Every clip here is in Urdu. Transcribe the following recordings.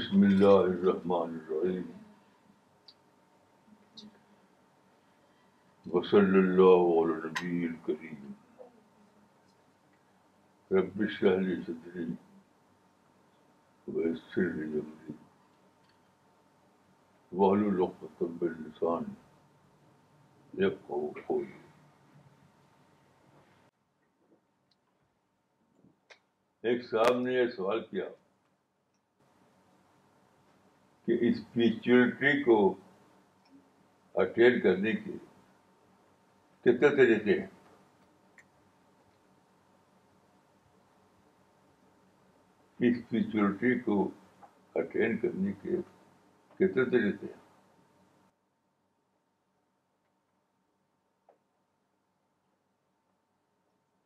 بسم اللہ اللہ الرحمن الرحیم علی نبی رب صدری ویسر لی امری رحمان رحیم ویمری لوگ انسان ایک صاحب نے یہ سوال کیا کہ اسپریچولیٹی کو اٹین کرنے کے کتنے طریقے ہیں اسپریچولیٹی کو اٹین کرنے کے کتنے طریقے ہیں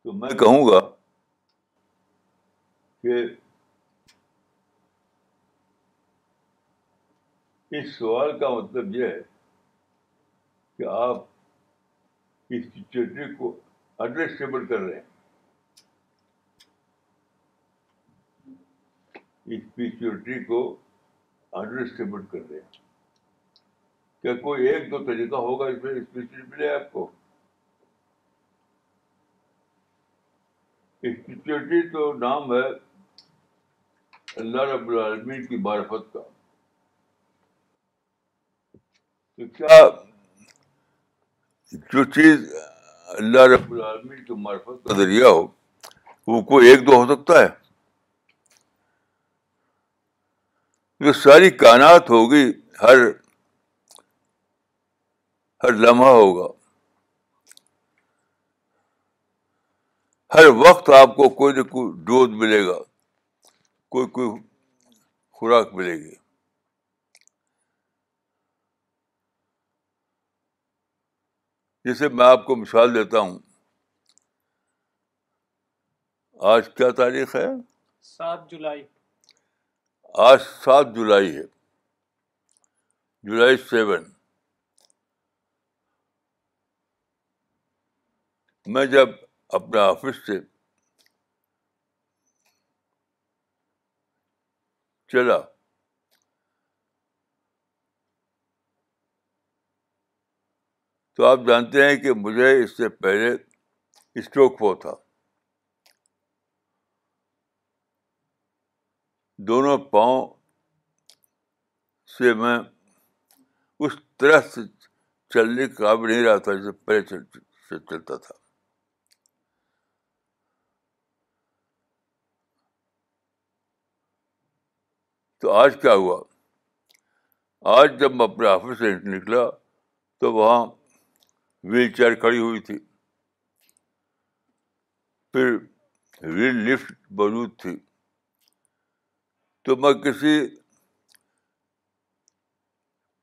تو میں کہوں گا کہ اس سوال کا مطلب یہ ہے کہ آپ اس اسٹی کو انڈرسٹیبل کر رہے اس اسپیچورٹی کو انڈرسٹیبل کر رہے ہیں کیا کوئی ایک دو طریقہ ہوگا اس میں اسپیچوری ملے آپ کو تو نام ہے اللہ رب العالمین کی بارفت کا تو کیا جو چیز اللہ رب العالمین کے معرفت کا ذریعہ ہو وہ کوئی ایک دو ہو سکتا ہے جو ساری کائنات ہوگی ہر ہر لمحہ ہوگا ہر وقت آپ کو کوئی نہ کوئی ڈوز ملے گا کوئی کوئی خوراک ملے گی جیسے میں آپ کو مثال دیتا ہوں آج کیا تاریخ ہے سات جولائی آج سات جولائی ہے جولائی سیون میں جب اپنے آفس سے چلا تو آپ جانتے ہیں کہ مجھے اس سے پہلے اسٹروک ہوا تھا دونوں پاؤں سے میں اس طرح سے چلنے کا قابل نہیں رہا تھا جسے پہلے سے چلتا تھا تو آج کیا ہوا آج جب میں اپنے آفس سے نکلا تو وہاں ویل چیئر کھڑی ہوئی تھی پھر ویل لفٹ موجود تھی تو میں کسی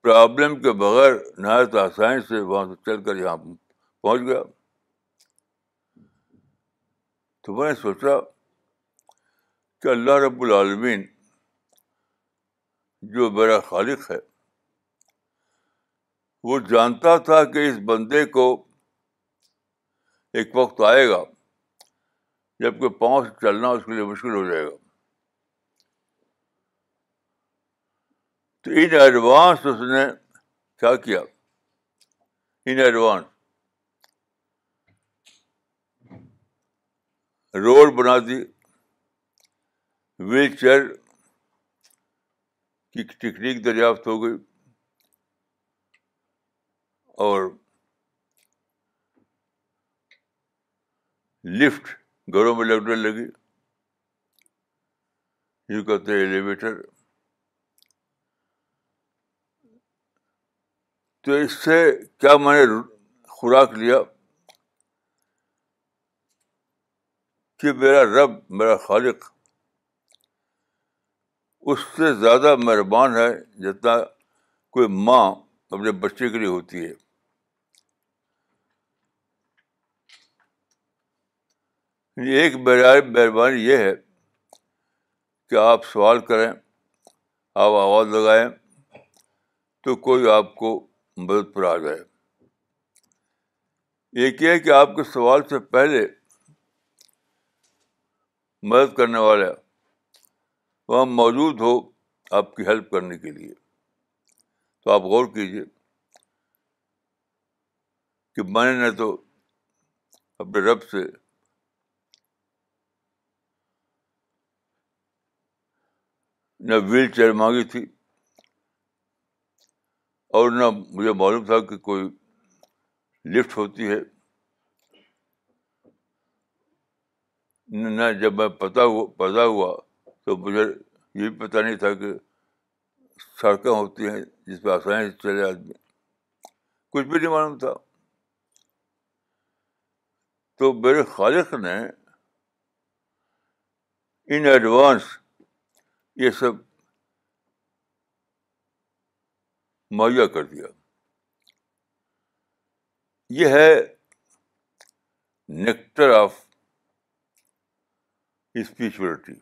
پرابلم کے بغیر نہایت آسانی سے وہاں سے چل کر یہاں پہنچ گیا تو میں نے سوچا کہ اللہ رب العالمین جو میرا خالق ہے وہ جانتا تھا کہ اس بندے کو ایک وقت آئے گا جب کہ پاؤں چلنا اس کے لیے مشکل ہو جائے گا تو ان ایڈوانس اس نے کیا کیا ان ایڈوانس روڈ بنا دی ویل چیئر کی ٹیکنیک دریافت ہو گئی اور لفٹ گھروں میں لگنے لگی یہ کہتے ہیں ایلیویٹر تو اس سے کیا میں نے خوراک لیا کہ میرا رب میرا خالق اس سے زیادہ مہربان ہے جتنا کوئی ماں اپنے بچے کے لیے ہوتی ہے ایک مہربانی یہ ہے کہ آپ سوال کریں آپ آواز لگائیں تو کوئی آپ کو مدد پر آ جائے ایک یہ کہ آپ کے سوال سے پہلے مدد کرنے والا وہاں موجود ہو آپ کی ہیلپ کرنے کے لیے تو آپ غور کیجیے کہ میں نے تو اپنے رب سے نہ ویل چیئر مانگی تھی اور نہ مجھے معلوم تھا کہ کوئی لفٹ ہوتی ہے نہ جب میں پتا ہوا پیدا ہوا تو مجھے یہ بھی پتہ نہیں تھا کہ سڑکیں ہوتی ہیں جس پہ آسانی سے چلے آدمی کچھ بھی نہیں معلوم تھا تو میرے خالق نے ان ایڈوانس یہ سب مہیا کر دیا یہ ہے نیکٹر آف اسپیچولیٹی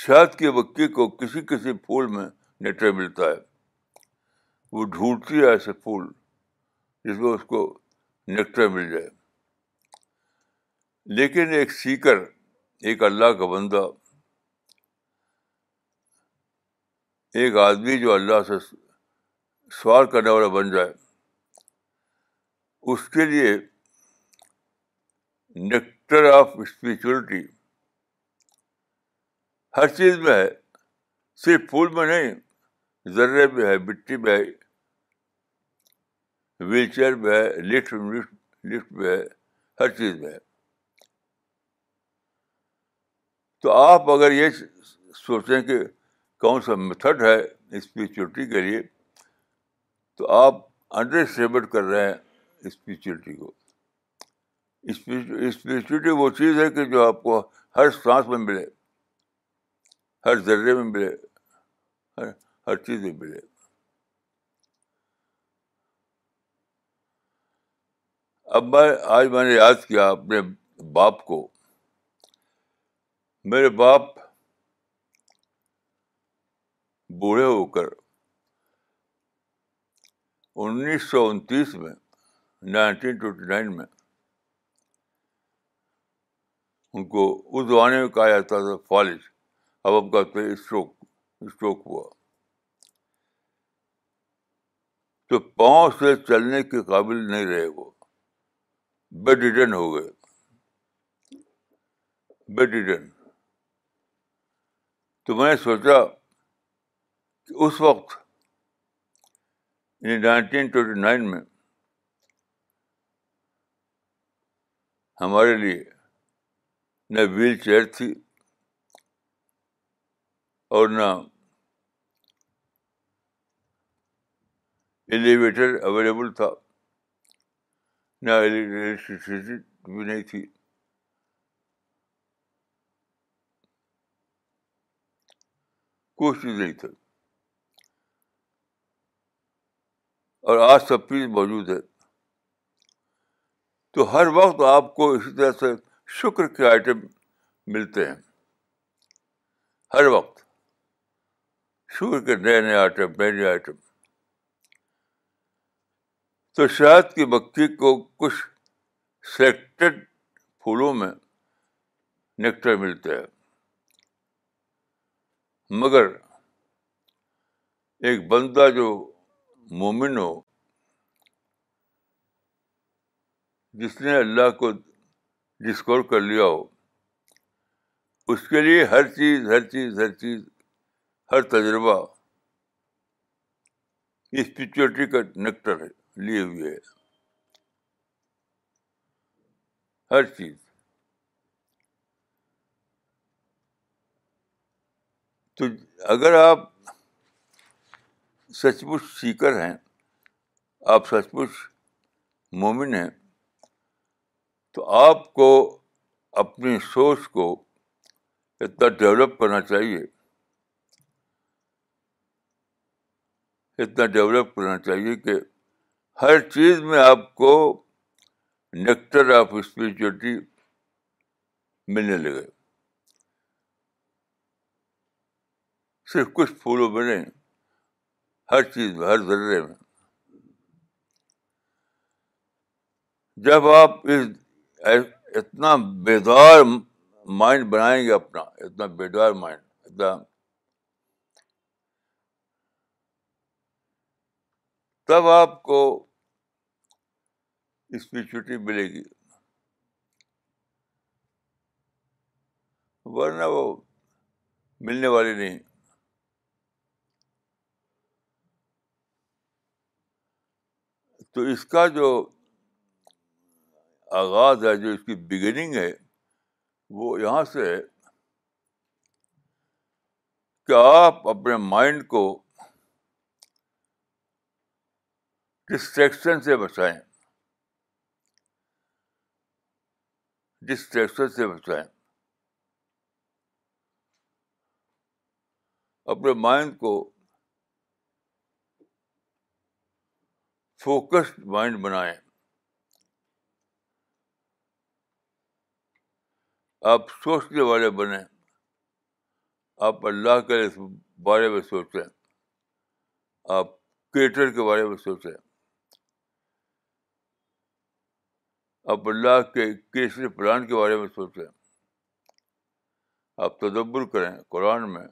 شہد کی وکی کو کسی کسی پھول میں نیٹر ملتا ہے وہ ڈھونڈتی ہے ایسے پھول جس میں اس کو نیکٹر مل جائے لیکن ایک سیکر ایک اللہ کا بندہ ایک آدمی جو اللہ سے سوال کرنے والا بن جائے اس کے لیے نیکٹر آف اسپریچولیٹی ہر چیز میں ہے صرف پھول میں نہیں ذرے بھی ہے مٹی میں ہے ویل چیئر میں ہے لفٹ لفٹ میں ہے ہر چیز میں ہے تو آپ اگر یہ سوچیں کہ کون سا میتھڈ ہے اسپریچولیٹی کے لیے تو آپ انڈر اسٹیبل کر رہے ہیں اسپریچولیٹی کو اسپریچولیٹی وہ چیز ہے کہ جو آپ کو ہر سانس میں ملے ہر ذرے میں ملے ہر چیز میں ملے اب میں آج میں نے یاد کیا اپنے باپ کو میرے باپ بوڑھے ہو کر انیس سو انتیس میں نائنٹین ٹوینٹی نائن میں ان کو اس زمانے میں کہا جاتا تھا فالش اب ہم کہتے ہیں اسٹروک اسٹروک ہوا تو پاؤں سے چلنے کے قابل نہیں رہے وہ بیڈیڈن ہو گئے بیڈیڈن تو میں نے سوچا کہ اس وقت نائنٹین ٹوینٹی نائن میں ہمارے لیے نہ ویل چیئر تھی اور نہ ایلیویٹر اویلیبل تھا نہ بھی نہیں تھی چیز نہیں تھا اور آج سب چیز موجود ہے تو ہر وقت آپ کو اسی طرح سے شکر کے آئٹم ملتے ہیں ہر وقت شور کے نئے نئے آئٹم نئے نئے آئٹم تو شہد کی مکھی کو کچھ سلیکٹڈ پھولوں میں نیکٹر ملتا ہے مگر ایک بندہ جو مومن ہو جس نے اللہ کو ڈسکور کر لیا ہو اس کے لیے ہر چیز ہر چیز ہر چیز ہر تجربہ اسپرچولیٹی کا نیکٹر لیے ہوئے ہے ہر چیز تو اگر آپ سچ پچ سیکر ہیں آپ سچ پچ مومن ہیں تو آپ کو اپنی سوچ کو اتنا ڈیولپ کرنا چاہیے اتنا ڈیولپ کرنا چاہیے کہ ہر چیز میں آپ کو نیکٹر آف اسپریچولیٹی ملنے لگے صرف کچھ پھولوں میں نہیں ہر چیز میں ہر ذرے میں جب آپ اس اتنا بیدار مائنڈ بنائیں گے اپنا اتنا بیدار مائنڈ اتنا تب آپ کو اسپیچوٹی ملے گی ورنہ وہ ملنے والی نہیں تو اس کا جو آغاز ہے جو اس کی بگننگ ہے وہ یہاں سے ہے کہ آپ اپنے مائنڈ کو ڈسٹریکشن سے بچائیں ڈسٹریکشن سے بچائیں اپنے مائنڈ کو فوکسڈ مائنڈ بنائیں آپ سوچنے والے بنیں آپ اللہ کے بارے میں سوچیں آپ کریٹر کے بارے میں سوچیں آپ اللہ کے کیسرے پلان کے بارے میں سوچیں آپ تدبر کریں قرآن میں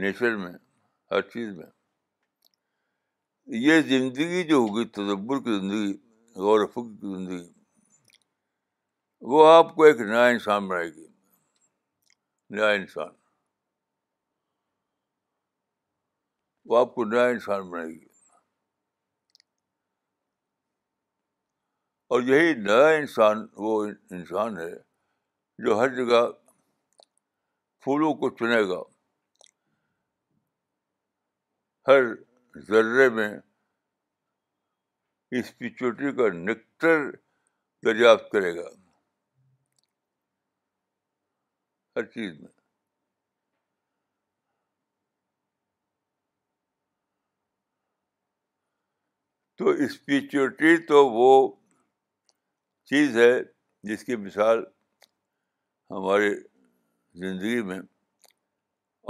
نیچر میں ہر چیز میں یہ زندگی جو ہوگی تدبر کی زندگی غور و فکر کی زندگی وہ آپ کو ایک نیا انسان بنائے گی نیا انسان وہ آپ کو نیا انسان بنائے گی اور یہی نیا انسان وہ انسان ہے جو ہر جگہ پھولوں کو چنے گا ہر ذرے میں اسپیچوٹی کا نکتر دریافت کرے گا ہر چیز میں تو اسپیچوٹی تو وہ چیز ہے جس کی مثال ہماری زندگی میں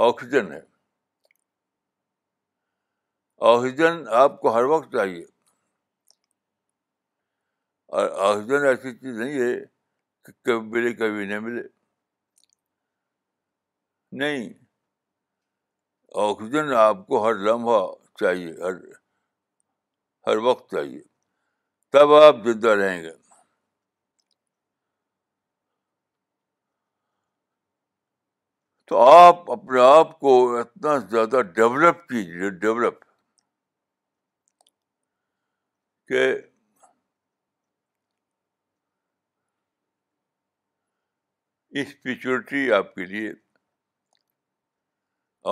آکسیجن ہے آکسیجن آپ کو ہر وقت چاہیے اور آکسیجن ایسی چیز نہیں ہے کہ کبھی ملے کبھی نہیں ملے نہیں آکسیجن آپ کو ہر لمحہ چاہیے ہر ہر وقت چاہیے تب آپ زندہ رہیں گے تو آپ اپنے آپ کو اتنا زیادہ ڈیولپ کیجیے ڈیولپ کہ اسپیچورٹی آپ کے لیے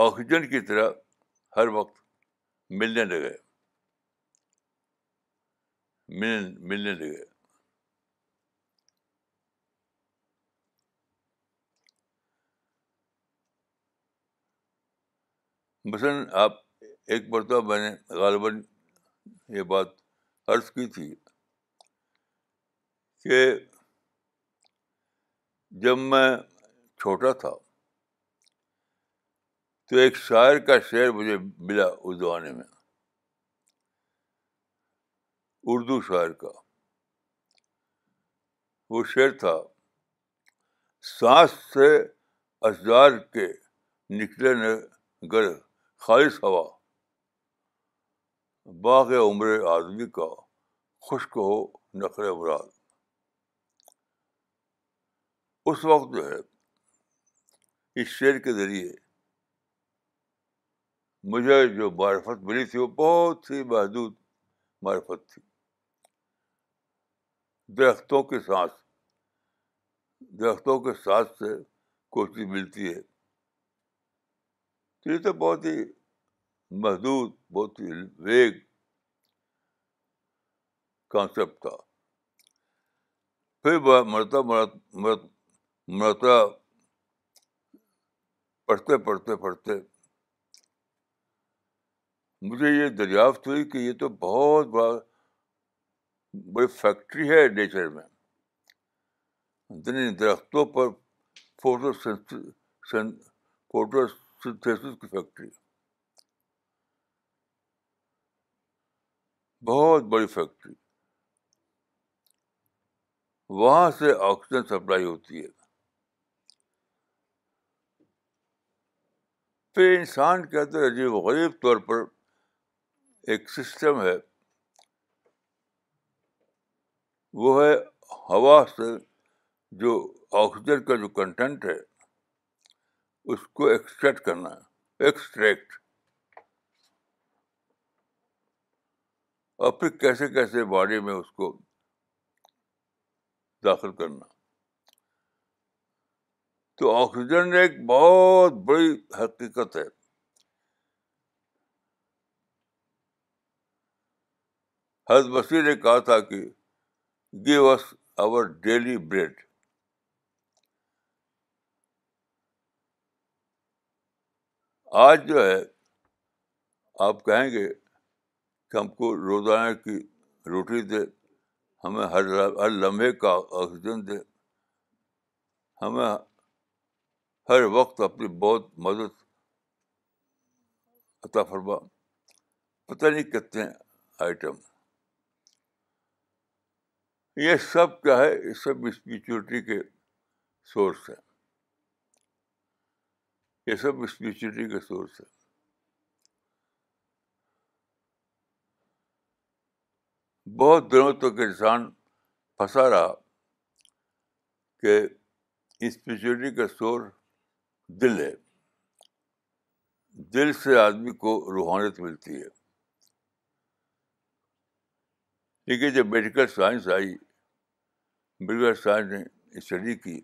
آکسیجن کی طرح ہر وقت ملنے لگے ملنے لگے مثلاً آپ ایک مرتبہ میں نے غالباً یہ بات عرض کی تھی کہ جب میں چھوٹا تھا تو ایک شاعر کا شعر مجھے ملا اس زمانے میں اردو شاعر کا وہ شعر تھا سانس سے اشجار کے نکلے گر خالص ہوا باغ عمر آدمی کا خشک ہو نقل مراد اس وقت جو ہے اس شعر کے ذریعے مجھے جو معرفت ملی تھی وہ بہت ہی محدود معرفت تھی درختوں کے ساتھ درختوں کے ساتھ سے کوتی ملتی ہے یہ تو بہت ہی محدود بہت ہی ویگ کانسیپٹ تھا پھر وہ مرتا مرتا پڑھتے پڑھتے پڑھتے مجھے یہ دریافت ہوئی کہ یہ تو بہت بڑا بڑی فیکٹری ہے نیچر میں دن درختوں پر فوٹو فوٹو سنتھیسس کی فیکٹری بہت بڑی فیکٹری وہاں سے آکسیجن سپلائی ہوتی ہے پھر انسان کے اندر عجیب غریب طور پر ایک سسٹم ہے وہ ہے ہوا سے جو آکسیجن کا جو کنٹینٹ ہے اس کو ایکسٹریکٹ کرنا ہے ایکسٹریکٹ اور پھر کیسے کیسے باڈی میں اس کو داخل کرنا تو آکسیجن ایک بہت بڑی حقیقت ہے حضرت بسی نے کہا تھا کہ give us our daily bread آج جو ہے آپ کہیں گے کہ ہم کو روزانہ کی روٹی دے ہمیں ہر ہر لمحے کا آکسیجن دے ہمیں ہر وقت اپنی بہت مدد عطا فرما پتہ نہیں کتنے آئٹم یہ سب کیا ہے یہ سب اسپریچولیٹی کے سورس ہیں یہ سب اسپیچولیٹی کا سورس ہے بہت دنوں تک انسان پھنسا رہا کہ اسپیچولیٹی کا سور دل ہے دل سے آدمی کو روحانیت ملتی ہے لیکن جب میڈیکل سائنس آئی میڈیکل سائنس نے اسٹڈی کی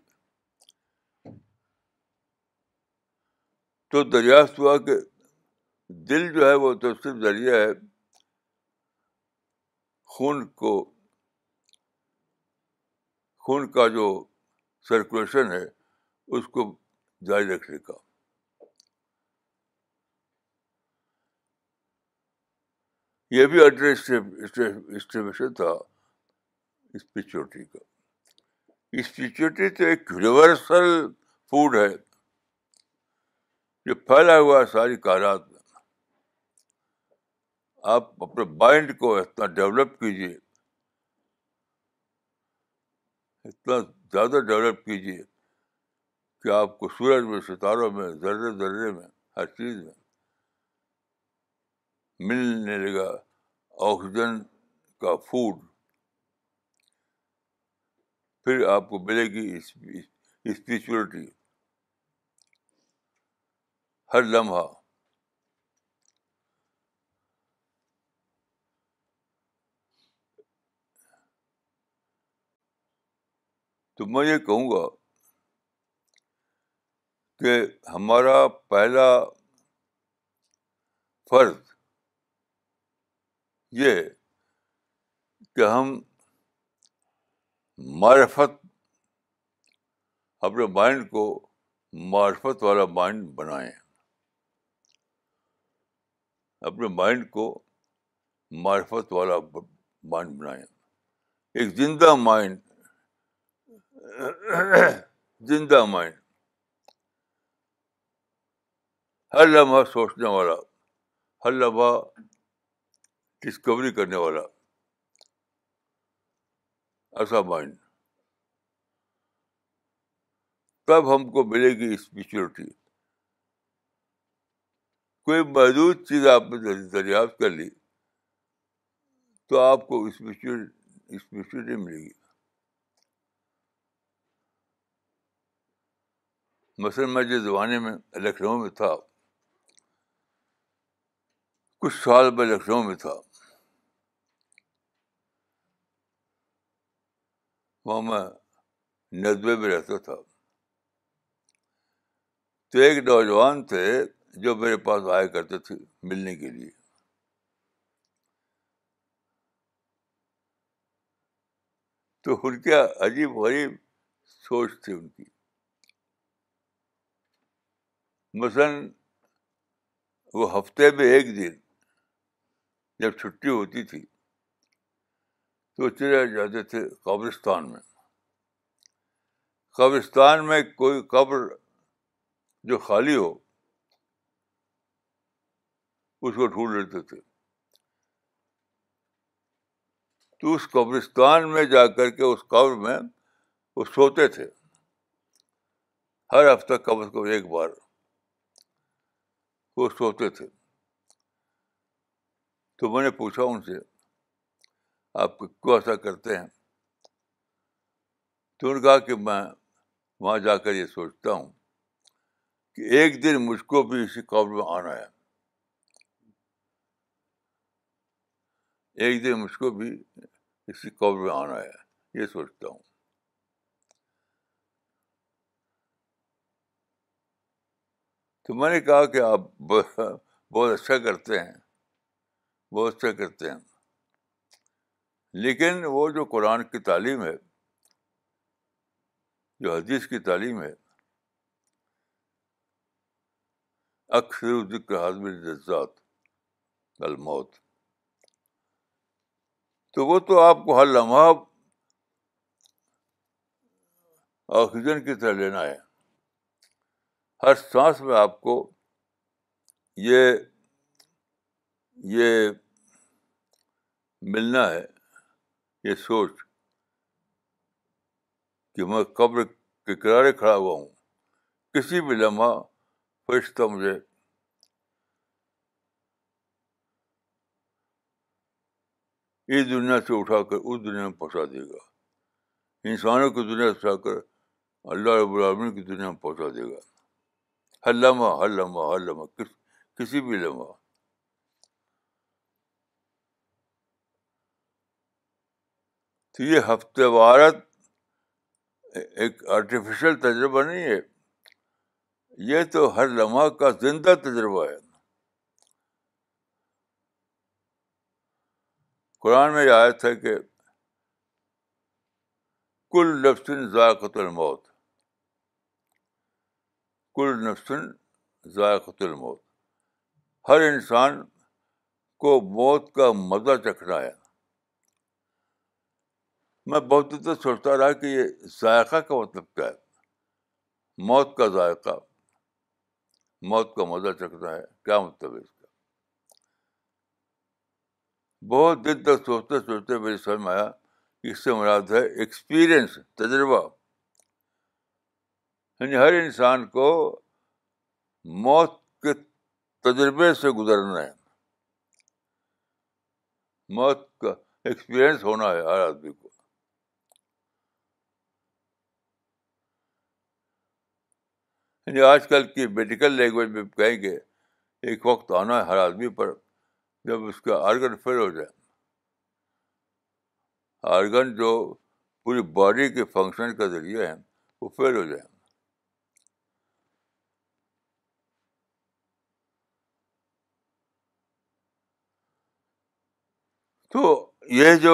تو دریافت ہوا کہ دل جو ہے وہ تو صرف ذریعہ ہے خون کو خون کا جو سرکولیشن ہے اس کو جاری رکھنے کا یہ بھی اسٹیمیشن تھا اسپیچورٹی کا اسپیچورٹی تو ایک یونیورسل فوڈ ہے جو پھیلا ہوا ہے ساری کائنات میں آپ اپنے مائنڈ کو اتنا ڈیولپ کیجیے اتنا زیادہ ڈیولپ کیجیے کہ آپ کو سورج میں ستاروں میں ذرے ذرے میں ہر چیز میں ملنے لگا آکسیجن کا فوڈ پھر آپ کو ملے گی اسپرچولیٹی ہر لمحہ تو میں یہ کہوں گا کہ ہمارا پہلا فرض یہ کہ ہم معرفت اپنے مائنڈ کو معرفت والا مائنڈ بنائیں اپنے مائنڈ کو معرفت والا مائنڈ بنائیں ایک زندہ مائنڈ زندہ مائنڈ ہر لمحہ سوچنے والا ہر لمحہ ڈسکوری کرنے والا ایسا مائنڈ تب ہم کو ملے گی اسپیچولیٹی کوئی محدود چیز آپ نے دریافت کر لی تو آپ کو اسپیچو ملے گی مثلاً جس زمانے میں لکھنؤ میں تھا کچھ سال میں لکھنؤ میں تھا وہاں میں ندوے میں رہتا تھا تو ایک نوجوان تھے جو میرے پاس آیا کرتے تھے ملنے کے لیے تو ان کیا عجیب غریب سوچ تھی ان کی مثلاً وہ ہفتے میں ایک دن جب چھٹی ہوتی تھی تو چلے جاتے تھے قبرستان میں قبرستان میں کوئی قبر جو خالی ہو اس کو ڈھونڈ لیتے تھے تو اس قبرستان میں جا کر کے اس قبر میں وہ سوتے تھے ہر ہفتہ کم از کم ایک بار وہ سوتے تھے تو میں نے پوچھا ان سے آپ کیوں ایسا کرتے ہیں تو انہوں نے کہا کہ میں وہاں جا کر یہ سوچتا ہوں کہ ایک دن مجھ کو بھی اسی قبر میں آنا ہے ایک دن مجھ کو بھی اسی قبر میں آنا ہے یہ سوچتا ہوں تو میں نے کہا کہ آپ بہت اچھا کرتے ہیں بہت اچھا کرتے ہیں لیکن وہ جو قرآن کی تعلیم ہے جو حدیث کی تعلیم ہے اکثر ذکر حاضم الجزات الموت تو وہ تو آپ کو ہر لمحہ آکسیجن کی طرح لینا ہے ہر سانس میں آپ کو یہ یہ ملنا ہے یہ سوچ کہ میں قبر کے کرارے کھڑا ہوا ہوں کسی بھی لمحہ فرشتہ مجھے اس دنیا سے اٹھا کر اس دنیا میں پہنچا دے گا انسانوں کی دنیا سے اٹھا کر اللہ رب العالمین کی دنیا میں پہنچا دے گا ہر لمحہ ہر لمحہ ہر لمحہ کس کسی بھی لمحہ تو یہ ہفتے وارت ایک آرٹیفیشل تجربہ نہیں ہے یہ تو ہر لمحہ کا زندہ تجربہ ہے قرآن میں یہ آیت ہے کہ کل نفسن ذائقۃ الموت کل نفسن ذائقۃ الموت ہر انسان کو موت کا مزہ چکھنا ہے میں بہت سوچتا رہا کہ یہ ذائقہ کا مطلب کیا ہے موت کا ذائقہ موت کا مزہ چکھنا ہے کیا مطلب ہے اس کا بہت دن تک سوچتے سوچتے میرے سمجھ میں آیا اس سے مراد ہے ایکسپیرئنس تجربہ یعنی ہر انسان کو موت کے تجربے سے گزرنا ہے موت کا ایکسپیرئنس ہونا ہے ہر آدمی کو یعنی آج کل کی میڈیکل لینگویج میں کہیں گے ایک وقت آنا ہے ہر آدمی پر جب اس کا آرگن فیل ہو جائے آرگن جو پوری باڈی کے فنکشن کا ذریعہ ہے وہ فیل ہو جائے تو یہ جو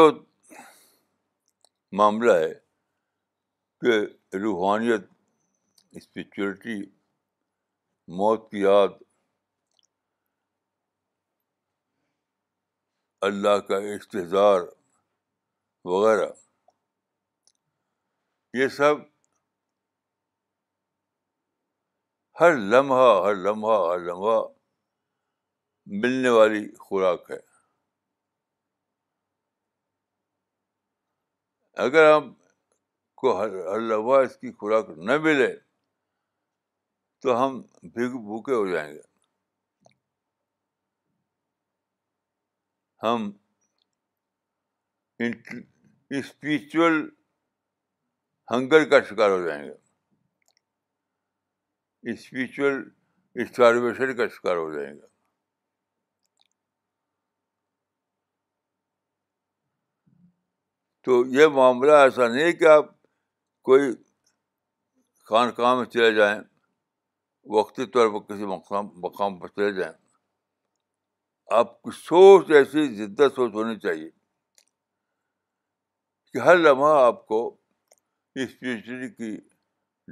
معاملہ ہے کہ روحانیت اسپریچولیٹی موت کی یاد اللہ کا اشتظار وغیرہ یہ سب ہر لمحہ ہر لمحہ ہر لمحہ ملنے والی خوراک ہے اگر آپ کو ہر ہر لمحہ اس کی خوراک نہ ملے تو ہم بھوکے ہو جائیں گے ہم اسپریچل ہنگر کا شکار ہو جائیں گے اسپریچل اسٹارویشن کا شکار ہو جائیں گے تو یہ معاملہ ایسا نہیں کہ آپ کوئی خانقاہ میں چلے جائیں وقتی طور پر کسی مقام مقام پر چلے جائیں آپ کی سوچ ایسی زدہ سوچ ہونی چاہیے کہ ہر لمحہ آپ کو اسپیشلٹی کی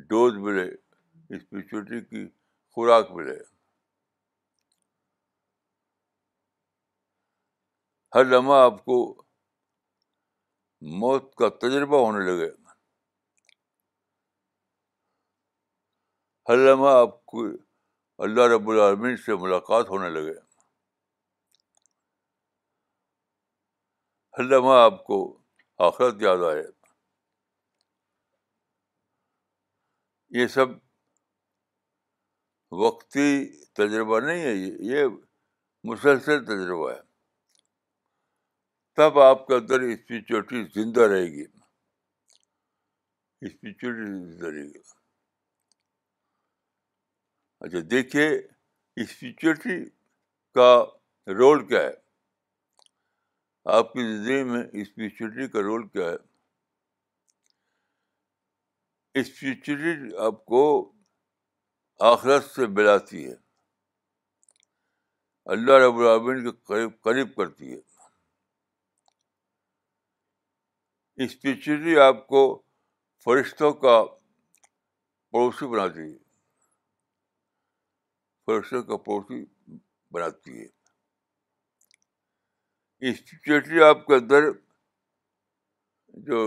ڈوز ملے اسپیشلٹی کی خوراک ملے ہر لمحہ آپ کو موت کا تجربہ ہونے لگے ہر لمحہ آپ کو اللہ رب العالمین سے ملاقات ہونے لگے ہر لمحہ آپ کو آخرت یاد آئے یہ سب وقتی تجربہ نہیں ہے یہ مسلسل تجربہ ہے تب آپ کے اندر اسپریچولیٹی زندہ رہے گی اسپریچولیٹی زندہ رہے گی اچھا دیکھیے اسپریچولیٹی کا رول کیا ہے آپ کی زندگی میں اسپریچولیٹی کا رول کیا ہے اسپریچولیٹی آپ کو آخرت سے بلاتی ہے اللہ رب العبین کے قریب قریب کرتی ہے اسپریچولی آپ کو فرشتوں کا پڑوسی بناتی ہے فرشتوں کا پڑوسی بناتی ہے انسٹیٹیوٹ آپ کے اندر جو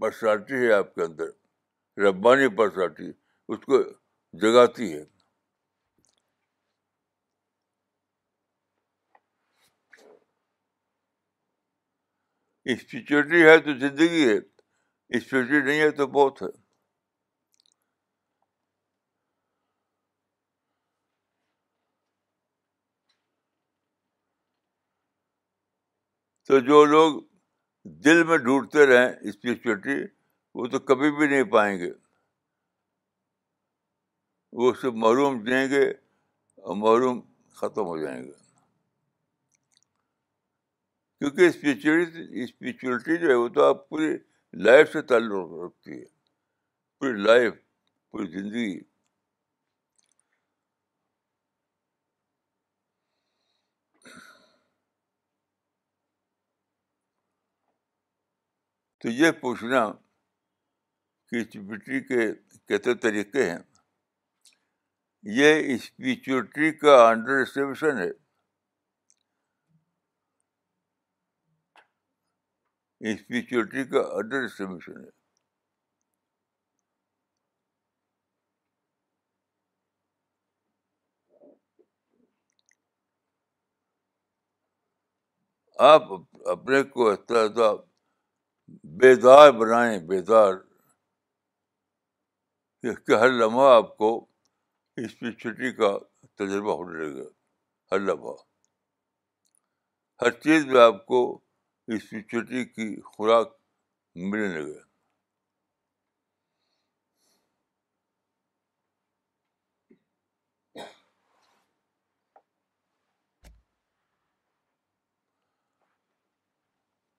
پرسنالٹی ہے آپ کے اندر ربانی پرسنالٹی اس کو جگاتی ہے انسٹیٹیوٹ ہے تو زندگی ہے انسٹیٹیوٹری نہیں ہے تو بہت ہے تو جو لوگ دل میں ڈھونڈتے رہیں اسپرچولیٹی وہ تو کبھی بھی نہیں پائیں گے وہ اسے محروم دیں گے اور محروم ختم ہو جائیں گے کیونکہ اسپرچولیٹی اسپریچولیٹی جو ہے وہ تو آپ پوری لائف سے تعلق رکھتی ہے پوری لائف پوری زندگی تو یہ پوچھنا کہ چپٹی کے کتنے طریقے ہیں یہ اسپیچوٹری کا انڈر اسٹیمیشن ہے اسپیچوٹری کا انڈر اسٹیمیشن ہے آپ اپنے کو حساب بیدار بنائیں بیدار ہر لمحہ آپ کو اس کا تجربہ ہونے لگے گا ہر لمحہ ہر چیز میں آپ کو اس کی خوراک ملنے لگے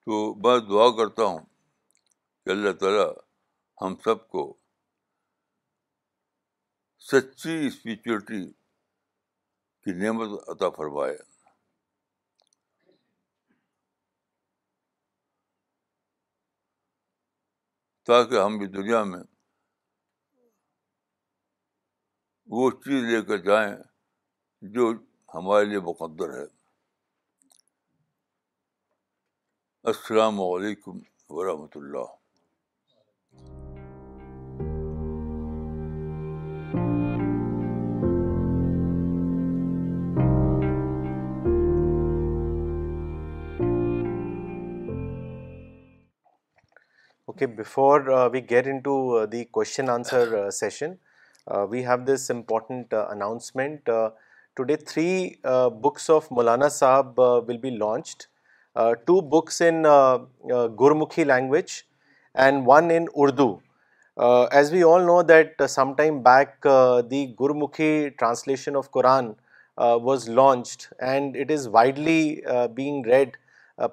تو میں دعا کرتا ہوں کہ اللہ تعالیٰ ہم سب کو سچی اسپریچولیٹی کی نعمت عطا فرمائے تاکہ ہم بھی دنیا میں وہ چیز لے کر جائیں جو ہمارے لیے مقدر ہے السلام علیکم ورحمۃ اللہ okay before we get into the question answer session we have this important announcement today three books of Maulana Sahib will be launched Uh, two books in uh, uh, Gurmukhi language and one in Urdu. As we all know that sometime back the Gurmukhi translation of Quran was launched, and it is widely being read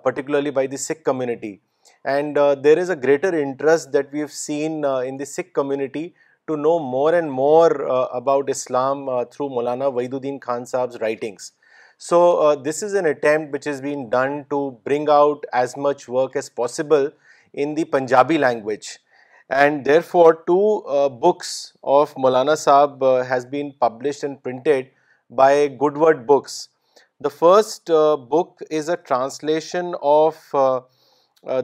particularly by the Sikh community, and there is a greater interest that we have seen in the Sikh community to know more and more about Islam through Maulana Wahiduddin Khan Sahib's writings. So this is an attempt which has been done to bring out as much work as possible in the Punjabi language and therefore two books of Maulana Sahib has be published and printed by Good Word Books the first book is a translation of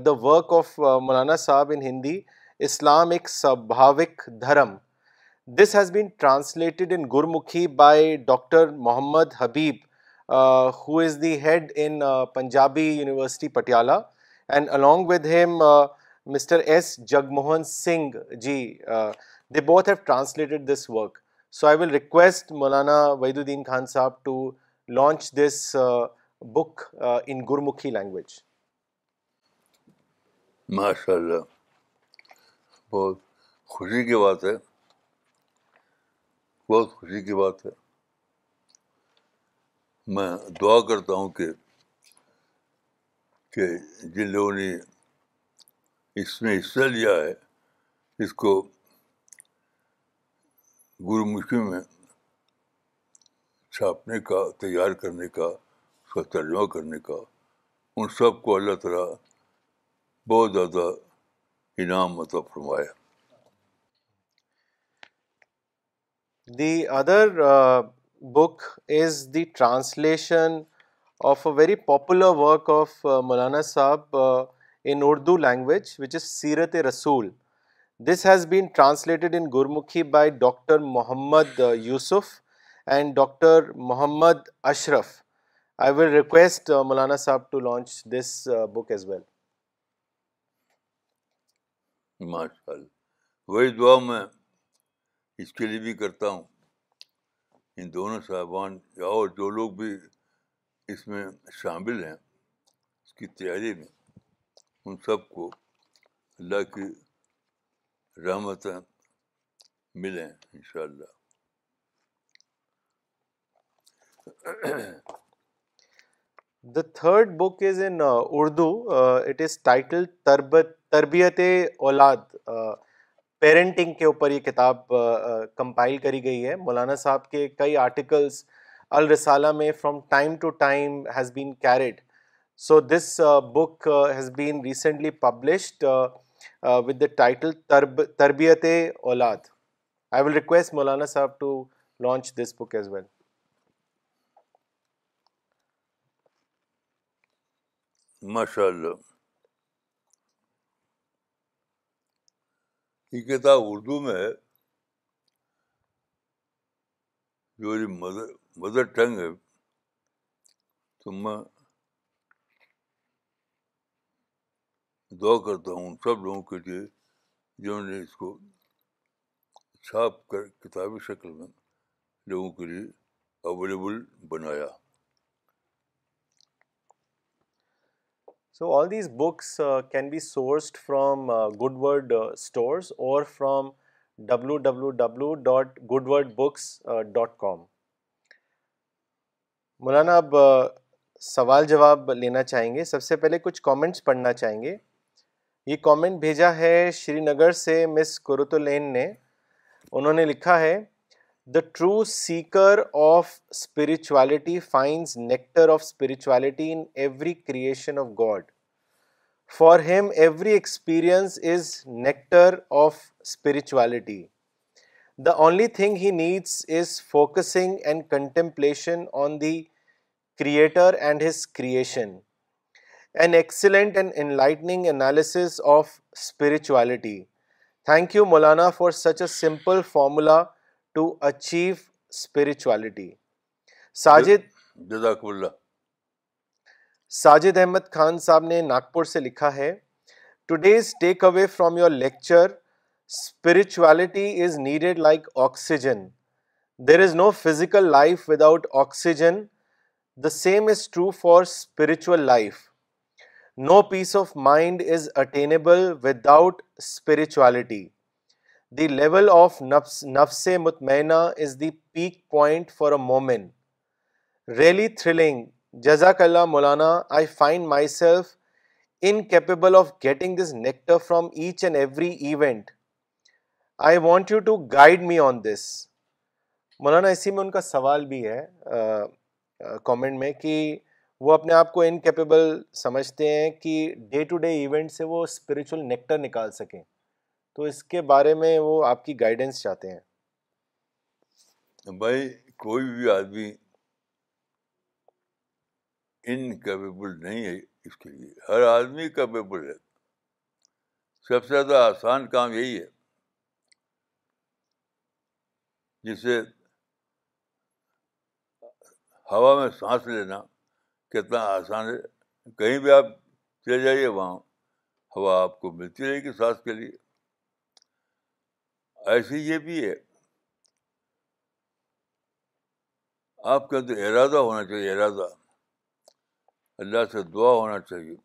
the work of Maulana Sahib in Hindi Islam Ek Swabhavik Dharm this has be translated in Gurmukhi by doctor Mohammad Habib who is the head in Punjabi university Patiala and along with him mister S Jagmohan Singh ji they both have translated this work so I will request Maulana Wahiduddin Khan Sahib to launch this book in Gurmukhi language ماشاء اللہ بہت خوشی کی بات ہے بہت خوشی کی بات ہے میں دعا کرتا ہوں کہ کہ جن لوگوں نے اس میں حصہ لیا ہے اس کو گرو مشکل میں چھاپنے کا تیار کرنے کا اس کا ترجمہ کرنے کا ان سب کو اللہ تعالیٰ بہت زیادہ انعام عطا فرمایا the other book is the translation of a very popular work of Maulana Sahib in Urdu language which is Seerat Rasool this has been translated in Gurmukhi by doctor Mohammad Yusuf and doctor Mohammad Ashraf I will request Maulana Sahib to launch this book as well ماشاء اللہ وہی دعا میں اس کے لیے بھی کرتا ہوں ان دونوں صاحبان یا اور جو لوگ بھی اس میں شامل ہیں اس کی تیاری میں ان سب کو اللہ کی رحمتیں ملیں ان شاء اللہ the third book is in Urdu it is title Tarbat Tarbiyat Aulad parenting کے اوپر یہ کتاب کمپائل کری گئی ہے مولانا صاحب کے کئی آرٹیکلس الرسالہ میں from time to time has been carried so this book has been recently published with the title Tarbiyat Aulad I will request Maulana Sahib to launch this book as well ماشاء اللہ یہ کتاب اردو میں ہے جو میری مدر مدر ٹنگ ہے تو میں دعا کرتا ہوں ان سب لوگوں کے لیے جنہوں نے اس کو چھاپ کر کتابی شکل میں لوگوں کے لیے اویلیبل بنایا so all these books can be sourced from Good Word stores اور from W W W dot Good Word Books dot com Maulana اب سوال جواب لینا چاہیں گے سب سے پہلے کچھ کامنٹس پڑھنا چاہیں گے یہ کامنٹ بھیجا ہے شری نگر سے مس العین نے انہوں نے لکھا ہے The true seeker of spirituality finds nectar of spirituality in every creation of God. For him, every experience is nectar of spirituality. The only thing he needs is focusing and contemplation on the Creator and his creation. An excellent and enlightening analysis of spirituality. Thank you, Maulana, for such a simple formula to achieve spirituality Sajid جزاک اللہ ساجد احمد خان صاحب نے ناگپور سے لکھا ہے today's takeaway from your lecture spirituality is needed like oxygen there is no physical life without oxygen the same is true for spiritual life no peace of mind is attainable without spirituality the level of nafs nafs mutmainna is the peak point for a momin really thrilling جزاک اللہ Maulana I find myself incapable of getting this nectar from each and every event I want you to guide me on this Maulana اسی میں ان کا سوال بھی ہے کامنٹ میں کہ وہ اپنے آپ کو انکیپیبل سمجھتے ہیں کہ ڈے ٹو ڈے ایونٹ سے وہ اسپریچول نیکٹر نکال سکیں تو اس کے بارے میں وہ آپ کی گائیڈنس چاہتے ہیں بھائی کوئی بھی آدمی انکیپیبل نہیں ہے اس کے لیے ہر آدمی کیپیبل ہے سب سے زیادہ آسان کام یہی ہے جسے ہوا میں سانس لینا کتنا آسان ہے کہیں بھی آپ چلے جائیے وہاں ہوا آپ کو ملتی رہے گی سانس کے لیے ایسی یہ بھی ہے آپ کے اندر ارادہ ہونا چاہیے ارادہ اللہ سے دعا ہونا چاہیے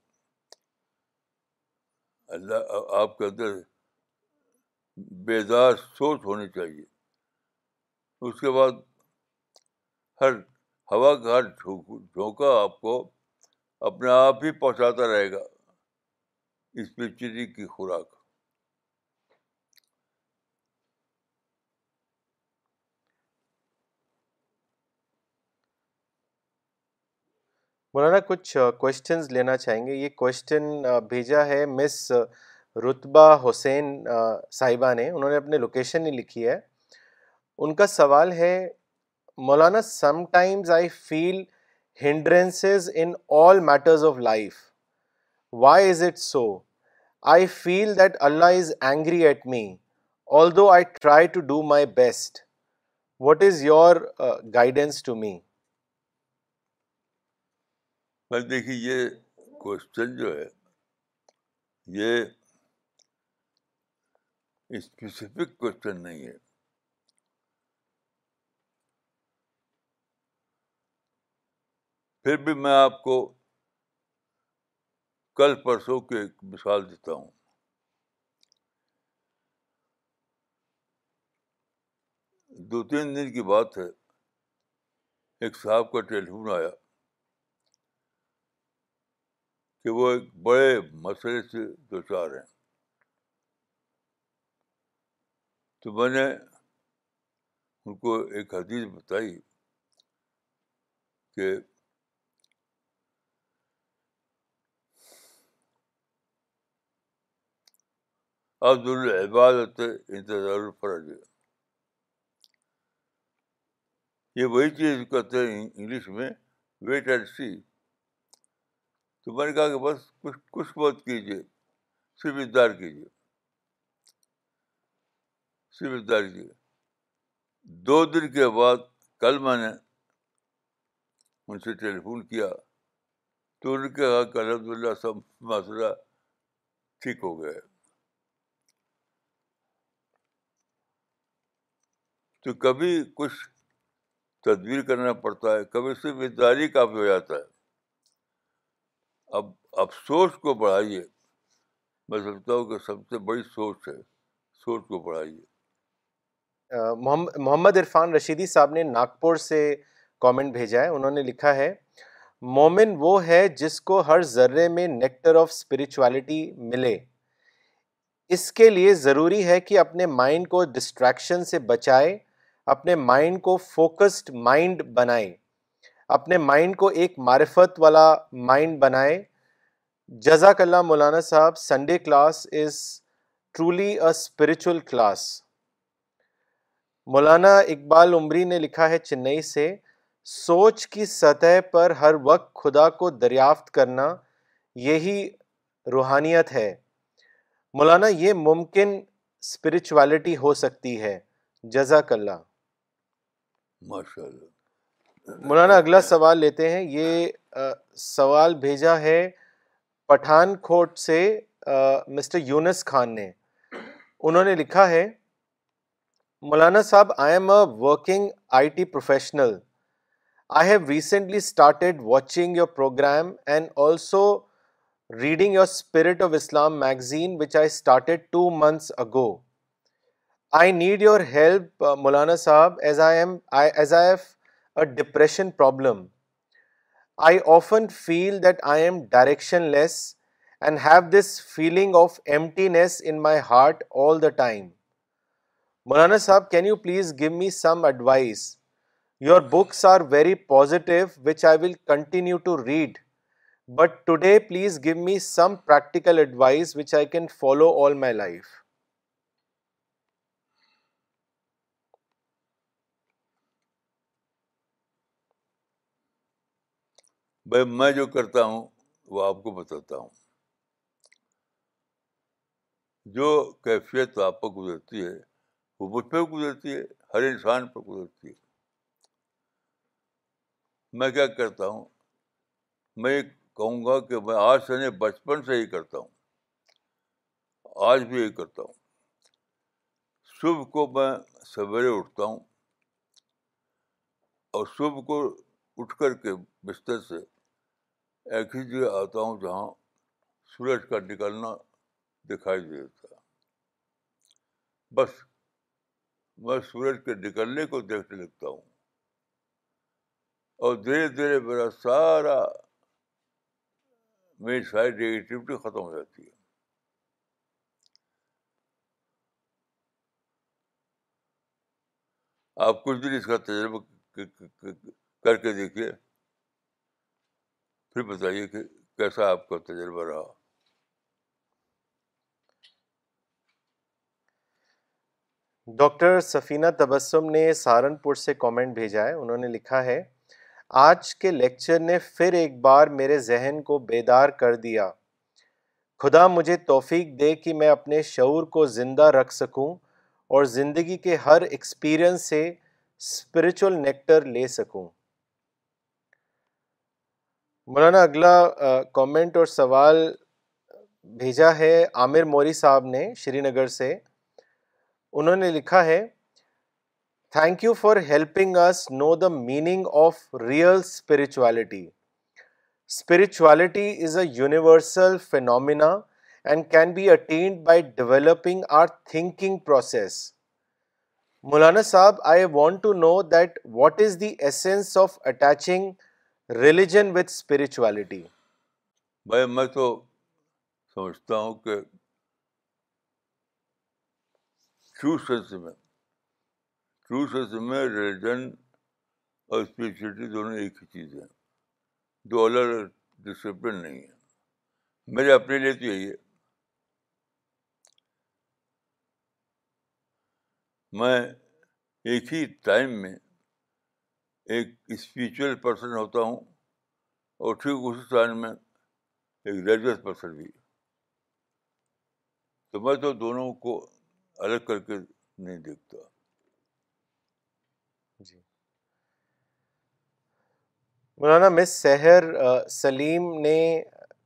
اللہ آپ کے اندر بیدار سوچ ہونی چاہیے اس کے بعد ہر ہوا کا ہر جھونکا آپ کو اپنے آپ ہی پہنچاتا رہے گا اسپیچری کی خوراک مولانا کچھ کوشچنز لینا چاہیں گے یہ کوشچن بھیجا ہے مس رتبہ حسین صاحبہ نے انہوں نے اپنے لوکیشن نہیں لکھی ہے ان کا سوال ہے Maulana sometimes I feel hindrances in all matters of life why is it so I feel that Allah is angry at me although I try to do my best what is your guidance to me پر دیکھیے یہ کوشچن جو ہے یہ اسپیسیفک کوشچن نہیں ہے پھر بھی میں آپ کو کل پرسوں کی ایک مثال دیتا ہوں دو تین دن کی بات ہے ایک صاحب کا ٹیلیفون آیا کہ وہ ایک بڑے مسئلے سے دو چار ہیں تو میں نے ان کو ایک حدیث بتائی کہ العبادت انتظار الفرج یہ وہی چیز کہتے ہیں انگلش میں ویٹ اینڈ سی تو میں نے کہا کہ بس کچھ کچھ بہت کیجیے صرف انتظار کیجیے صرف انتظار کیجیے دو دن کے بعد کل میں نے ان سے ٹیلیفون کیا تو ان کے کہ الحمد للہ سب مسئلہ ٹھیک ہو گیا تو کبھی کچھ تدبیر کرنا پڑتا ہے کبھی صرف انتظار ہی کافی ہو جاتا ہے اب افسوس کو بڑھائیے میں سمجھتا ہوں کہ سب سے بڑی سوچ ہے سوچ کو بڑھائیے محمد عرفان رشیدی صاحب نے ناگپور سے کامنٹ بھیجا ہے انہوں نے لکھا ہے مومن وہ ہے جس کو ہر ذرے میں نیکٹر آف اسپریچولیٹی ملے اس کے لیے ضروری ہے کہ اپنے مائنڈ کو ڈسٹریکشن سے بچائے اپنے مائنڈ کو فوکسڈ مائنڈ بنائے اپنے مائنڈ کو ایک معرفت والا مائنڈ بنائے جزاک اللہ Maulana Sahab Sunday class is truly a spiritual class Maulana Iqbal Umari نے لکھا ہے چنئی سے سوچ کی سطح پر ہر وقت خدا کو دریافت کرنا یہی روحانیت ہے مولانا یہ ممکن اسپرچویلٹی ہو سکتی ہے جزاک اللہ مولانا اگلا سوال لیتے ہیں یہ سوال بھیجا ہے پٹھان کھوٹ سے مسٹر یونس خان نے انہوں نے لکھا ہے Maulana Sahib I am a working I T professional I have recently started watching your programme and also reading your Spirit of Islam magazine which I started two months ago I need your help Maulana Sahib as I am I as I if a depression problem. I often feel that I am directionless and have this feeling of emptiness in my heart all the time. Maulana Sahab, can you please give me some advice? Your books are very positive, which I will continue to read. But today, please give me some practical advice which I can follow all my life. بھائی میں جو کرتا ہوں وہ آپ کو بتاتا ہوں جو کیفیت آپ پر گزرتی ہے وہ مجھ پہ گزرتی ہے ہر انسان پر گزرتی ہے میں کیا کرتا ہوں میں یہ کہوں گا کہ میں آج سے نہیں بچپن سے ہی کرتا ہوں آج بھی یہی کرتا ہوں صبح کو میں سویرے اٹھتا ہوں اور صبح کو اٹھ کر کے بستر سے ایک ہی جگہ آتا ہوں جہاں سورج کا نکلنا دکھائی دیتا ہے بس میں سورج کے نکلنے کو دیکھنے لگتا ہوں اور دھیرے دھیرے میرا سارا میری ساری نگیٹیوٹی ختم ہو جاتی ہے آپ کچھ دن اس کا تجربہ کر کے دیکھیے پھر بتائیے کہ کیسا آپ کا تجربہ رہا ڈاکٹر سفینہ تبسم نے سہارنپور سے کامنٹ بھیجا ہے انہوں نے لکھا ہے آج کے لیکچر نے پھر ایک بار میرے ذہن کو بیدار کر دیا خدا مجھے توفیق دے کہ میں اپنے شعور کو زندہ رکھ سکوں اور زندگی کے ہر ایکسپیرئنس سے اسپریچول نیکٹر لے سکوں مولانا اگلا کومنٹ اور سوال بھیجا ہے عامر موری صاحب نے شری نگر سے انہوں نے لکھا ہے thank you for helping us know the meaning of real spirituality spirituality is a universal phenomena and can be attend by developing our thinking process Maulana Sahab I want to know that what is the essence of attaching religion with spirituality بھائی میں تو سمجھتا ہوں کہ میں میں ریلیجن اور اسپرچولیٹی دونوں ایک ہی چیز ہے دو الگ ڈسپلن نہیں ہے میرے اپنے لیے تو یہی ہے میں ایک ہی ٹائم میں ایک اسپریچل پرسن ہوتا ہوں اور ٹھیک اسی ٹائم میں ایک ریلیجس پرسن بھی تو میں تو دونوں کو الگ کر کے نہیں دیکھتا جی مولانا مس سہر سلیم نے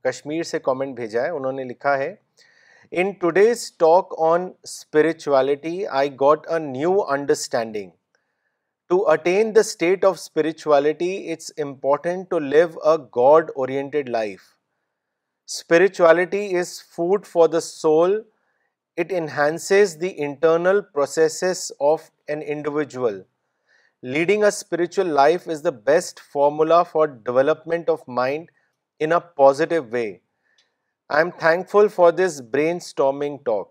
کشمیر سے کامنٹ بھیجا ہے انہوں نے لکھا ہے in today's talk on spirituality I got a new understanding To attain the state of spirituality, it's important to live a God-oriented life. Spirituality is food for the soul. It enhances the internal processes of an individual. Leading a spiritual life is the best formula for development of mind in a positive way. I am thankful for this brainstorming talk.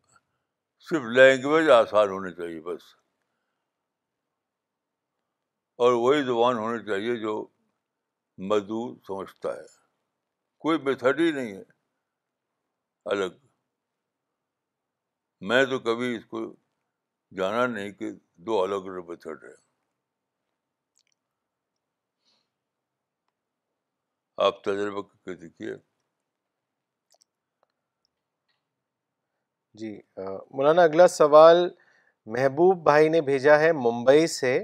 صرف لینگویج آسان ہونی چاہیے بس اور وہی زبان ہونی چاہیے جو مزدور سمجھتا ہے کوئی میتھڈ ہی نہیں ہے الگ میں تو کبھی اس کو جانا نہیں کہ دو الگ الگ میتھڈ ہے آپ تجربہ کر کے دیکھیے جی مولانا اگلا سوال محبوب بھائی نے بھیجا ہے ممبئی سے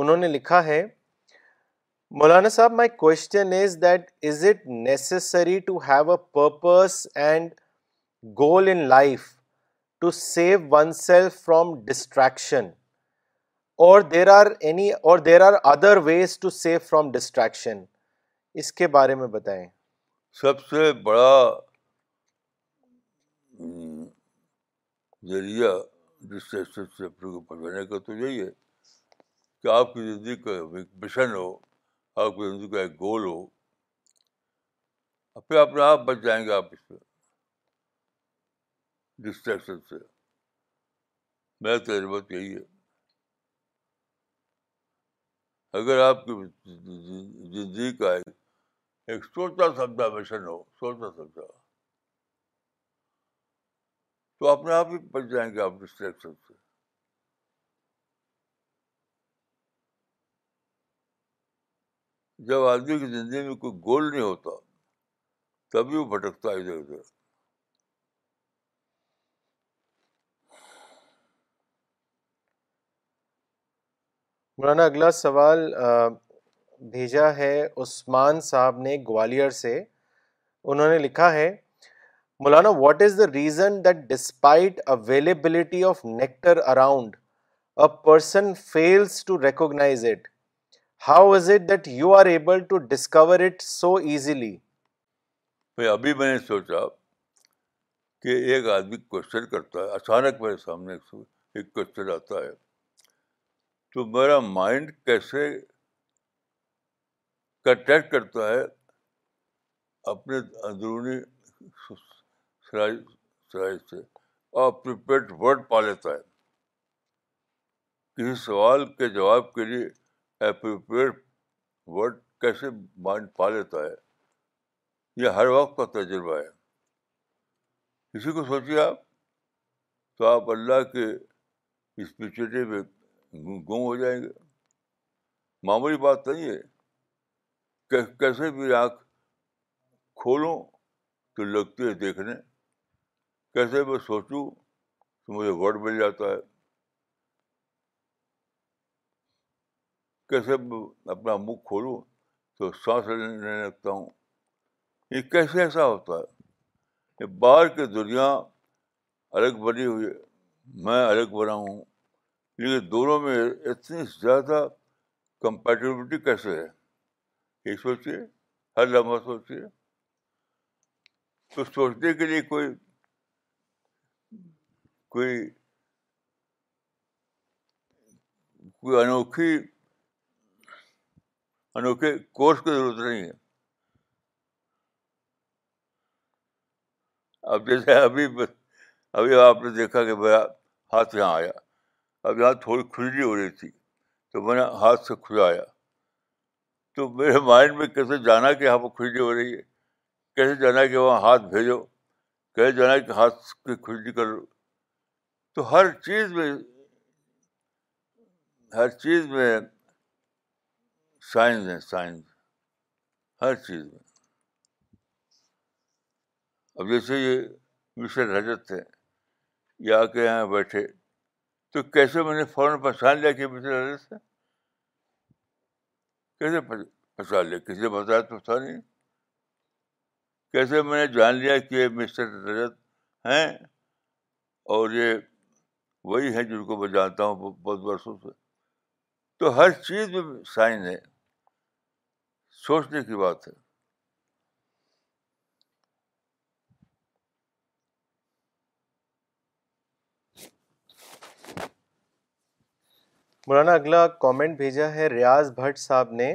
انہوں نے لکھا ہے Maulana Sahab my question is that is it necessary to have a purpose and goal in life to save oneself from distraction or there are any or there are other ways to save from distraction اس کے بارے میں بتائیں سب سے بڑا ذریعہ جس سے سب سے اپنے کو پہنچانے کا تو یہی ہے کہ آپ کی زندگی کا ایک مشن ہو آپ کی زندگی کا ایک گول ہو پھر اپنے آپ بچ جائیں گے آپ اس میں ڈسٹریکشن سے میرا تجربہ یہی ہے اگر آپ کی زندگی کا ایک سوچا سمجھا مشن ہو سوچا سمجھا تو اپنے آپ ہی بچ جائیں گے آپ ڈسٹریکشن سے جب آدمی کی زندگی میں کوئی گول نہیں ہوتا تبھی وہ بھٹکتا ادھر ادھر مولانا اگلا سوال بھیجا ہے عثمان صاحب نے گوالیئر سے انہوں نے لکھا ہے Maulana what is the reason that despite availability of nectar around a person fails to recognise it how is it that you are able to discover it so easily میں ابھی میں نے سوچا کہ ایک آدمی کوشچن کرتا ہے اچانک میرے سامنے ایک کوشچن آتا ہے تو میرا مائنڈ کیسے کنٹیکٹ کرتا ہے اپنے اندرونی سلائی سرائز سے پریپیڈ ورڈ پا لیتا ہے کسی سوال کے جواب کے لیے اپریپیئر ورڈ کیسے مائنڈ پا لیتا ہے یہ ہر وقت کا تجربہ ہے کسی کو سوچیے آپ تو آپ اللہ کے اس میں گم ہو جائیں گے معمولی بات نہیں ہے کہ کیسے بھی آنکھ کھولوں تو لگتے ہے دیکھنے کیسے میں سوچوں تو مجھے ورڈ مل جاتا ہے کیسے اپنا منہ کھولوں تو سانس لینے لگتا ہوں یہ کیسے ایسا ہوتا ہے یہ باہر کی دنیا الگ بنی ہوئی ہے میں الگ بنا ہوں لیکن دونوں میں اتنی زیادہ کمپیٹیبلٹی کیسے ہے یہ سوچیے ہر لمحہ سوچیے تو سوچنے کے لیے کوئی کوئی کوئی انوکھی انوکھے کورس کی ضرورت نہیں ہے اب جیسے ابھی ابھی آپ نے دیکھا کہ بھیا ہاتھ یہاں آیا اب یہاں تھوڑی کھجلی ہو رہی تھی تو میں نے ہاتھ سے کھجا آیا تو میرے مائنڈ میں کیسے جانا کہ یہاں پہ کھجلی ہو رہی ہے کیسے جانا کہ وہاں ہاتھ بھیجو کیسے جانا کہ ہاتھ کی کھجلی لو تو ہر چیز میں ہر چیز میں سائنس ہے سائنس ہر چیز میں اب جیسے یہ مشر حضرت تھے یا آ کے یہاں بیٹھے تو کیسے میں نے فوراً پہچان لیا کہ مشر حضرت سے کیسے پہچان لیا کسی نے بتایا تو تھا نہیں کیسے میں نے جان لیا کہ یہ مسٹر حضرت ہیں اور یہ وہی ہے جن کو میں جانتا ہوں بہت برسوں سے تو ہر چیز میں سائن ہے سوچنے کی بات ہے مولانا اگلا کامنٹ بھیجا ہے ریاض بھٹ صاحب نے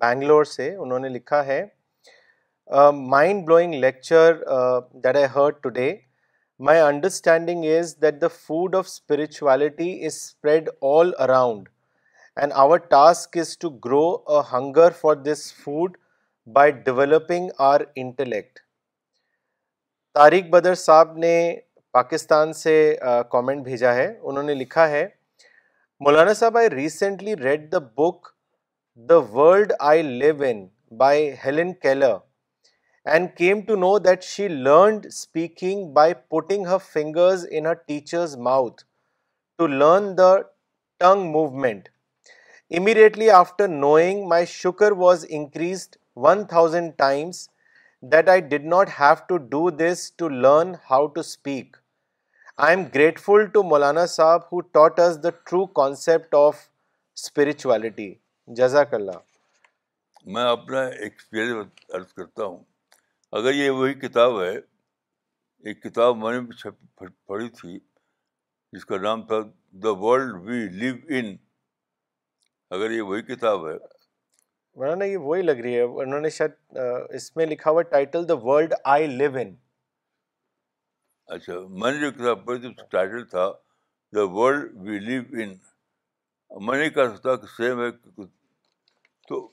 بینگلور سے انہوں نے لکھا ہے mind blowing lecture that I heard today my understanding is that the food of spirituality is spread all around and our task is to grow a hunger for this food by developing our intellect Tariq Badr sahib نے پاکستان سے کامنٹ بھیجا ہے انہوں نے لکھا ہے مولانا صاحب I recently read the book the world I live in by Helen Keller and came to know that she learned speaking by putting her fingers in her teacher's mouth to learn the tongue movement immediately after knowing my sugar was increased one thousand that I did not have to do this to learn how to speak I am grateful to Maulana صاحب who taught is the true concept of spirituality جزاک اللہ میں اپنا ایکسپیرئنس عرض کرتا ہوں اگر یہ وہی کتاب ہے ایک کتاب میں نے بھی پڑھی تھی جس کا نام تھا the world we live in اگر یہ وہی کتاب ہے مولانا یہ وہی لگ رہی ہے انہوں نے شاید اس میں لکھا ہوا title the world I live in اچھا میں نے جو کتاب پڑھی تھی اس کا ٹائٹل تھا the world we live in میں نہیں کہہ سکتا کہ سیم ہے تو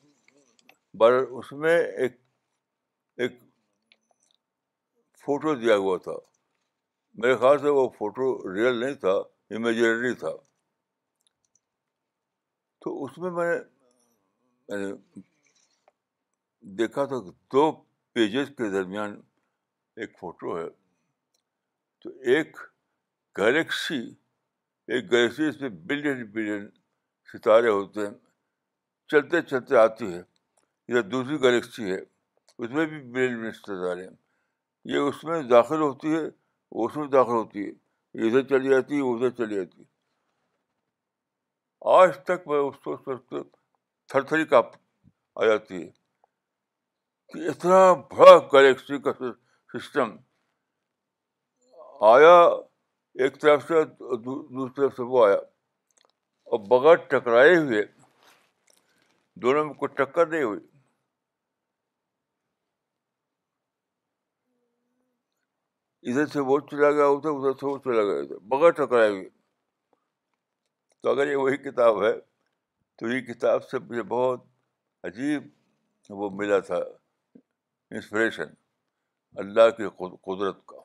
اس میں ایک ایک فوٹو دیا ہوا تھا میرے خیال سے وہ فوٹو ریئل نہیں تھا امیجنری تھا تو اس میں میں نے دیکھا تھا کہ دو پیجز کے درمیان ایک فوٹو ہے تو ایک گلیکسی ایک گلیکسی اس میں بلین بلین ستارے ہوتے ہیں چلتے چلتے آتی ہے یا دوسری گلیکسی ہے اس میں بھی بلین بلین ستارے ہیں یہ اس میں داخل ہوتی ہے اس میں داخل ہوتی ہے ادھر چلی جاتی ہے ادھر چلی جاتی ہے آج تک میں اس کو اس تھر تھری کاپ آ جاتی ہے کہ اتنا بڑا گلیکسی کا سسٹم آیا ایک طرف سے دوسری طرف سے وہ آیا اور بغیر ٹکرائے ہوئے دونوں میں کوئی ٹکر نہیں ہوئی ادھر سے وہ چلا گیا ادھر ادھر سے وہ چلا گیا ادھر بغیر ٹکرائے ہوئے تو اگر یہ وہی کتاب ہے تو یہ کتاب سے مجھے بہت عجیب وہ ملا تھا انسپریشن اللہ کی قدرت کا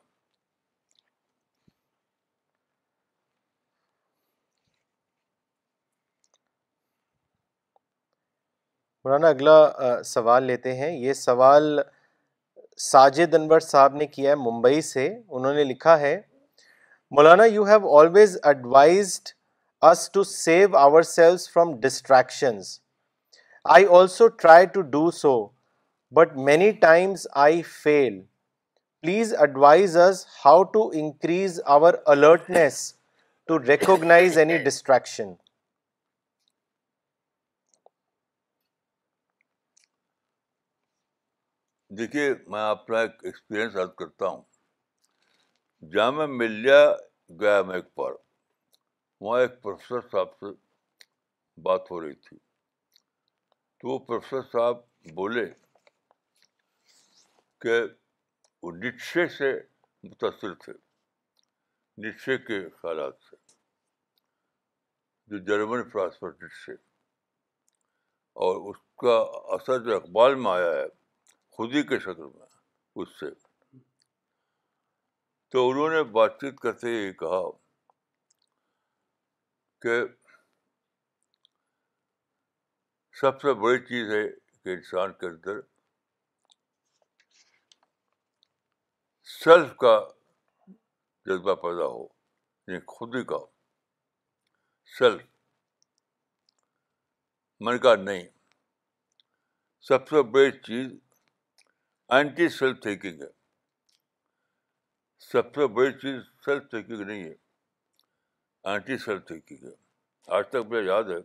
مولانا اگلا سوال لیتے ہیں یہ سوال ساجد انور صاحب نے کیا ہے ممبئی سے انہوں نے لکھا ہے Maulana you have always advised us to save ourselves from distractions I also try to do so but many times I fail please advise us how to increase our alertness to recognise any distraction دیکھیے میں اپنا ایک ایکسپیرئنس یاد کرتا ہوں جامعہ ملیہ ملیا گیا میں ایک بار وہاں ایک پروفیسر صاحب سے بات ہو رہی تھی تو وہ پروفیسر صاحب بولے کہ وہ نشے سے متاثر تھے نشے کے خیالات سے جو جرمن فلاسفر نشے اور اس کا اثر جو اقبال میں آیا ہے خودی کے شکل میں اس سے تو انہوں نے بات چیت کرتے ہی کہا کہ سب سے بڑی چیز ہے کہ انسان کے اندر سیلف کا جذبہ پیدا ہو یعنی خود ہی کا سیلف من کا نہیں سب سے بڑی چیز اینٹی سیلف تھینکنگ ہے سب سے بڑی چیز سیلف تھینکنگ نہیں ہے اینٹی سیلف تھینکنگ ہے آج تک مجھے یاد ہے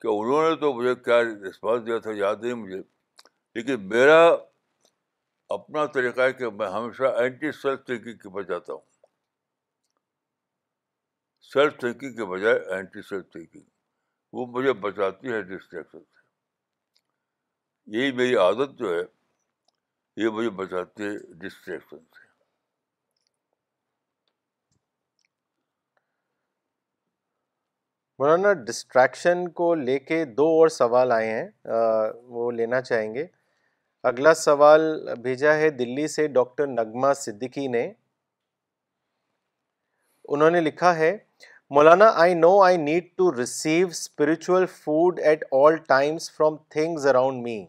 کہ انہوں نے تو مجھے کیا رسپانس دیا تھا یاد نہیں مجھے لیکن میرا اپنا طریقہ ہے کہ میں ہمیشہ اینٹی سیلف تھینکنگ کے جاتا ہوں سیلف تھینکنگ کے بجائے اینٹی سیلف تھینکنگ وہ مجھے بچاتی ہے ڈسٹریکشن سے یہی میری عادت جو ہے یہ مجھے ڈسٹریکشن سے مولانا ڈسٹریکشن کو لے کے دو اور سوال آئے ہیں وہ لینا چاہیں گے اگلا سوال بھیجا ہے دلی سے ڈاکٹر نگما صدیقی نے انہوں نے لکھا ہے Maulana I know I need to receive spiritual food at all times from things around me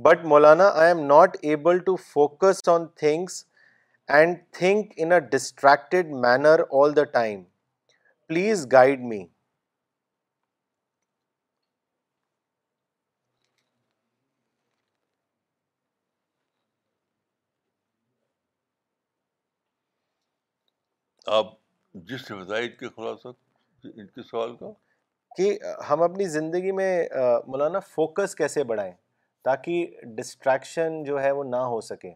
but Maulana I am not able to focus on things and think in a distracted manner all the time please guide me آپ جس کے خلاصہ ان کے سوال کا کہ ہم اپنی زندگی میں مولانا فوکس کیسے بڑھائیں تاکہ ڈسٹریکشن جو ہے وہ نہ ہو سکے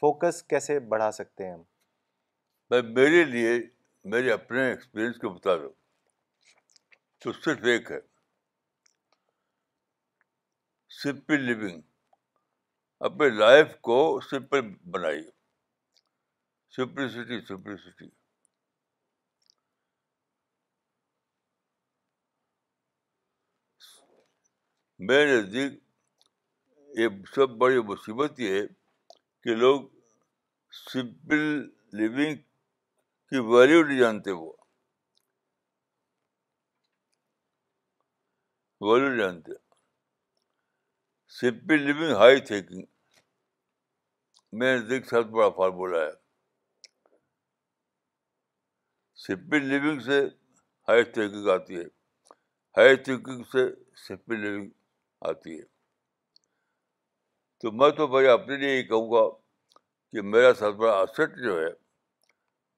فوکس کیسے بڑھا سکتے ہیں ہم میرے لیے میرے اپنے ایکسپیرئنس کے مطابق تو صرف ایک ہے سمپل لیونگ اپنے لائف کو سمپل بنائیے سمپلسٹی سمپلسٹی میرے نزدیک یہ سب بڑی مصیبت یہ ہے کہ لوگ سمپل لیونگ کی ویلیو نہیں جانتے وہ ویلیو نہیں جانتے سمپل لیونگ ہائی تھینکنگ میں دیکھ سب بڑا فارمولہ ہے سمپل لیونگ سے ہائی تھنکنگ آتی ہے ہائی تھنکنگ سے سمپل لیونگ آتی ہے تو میں تو بھائی اپنے لیے یہ کہوں گا کہ میرا سب بڑا جو ہے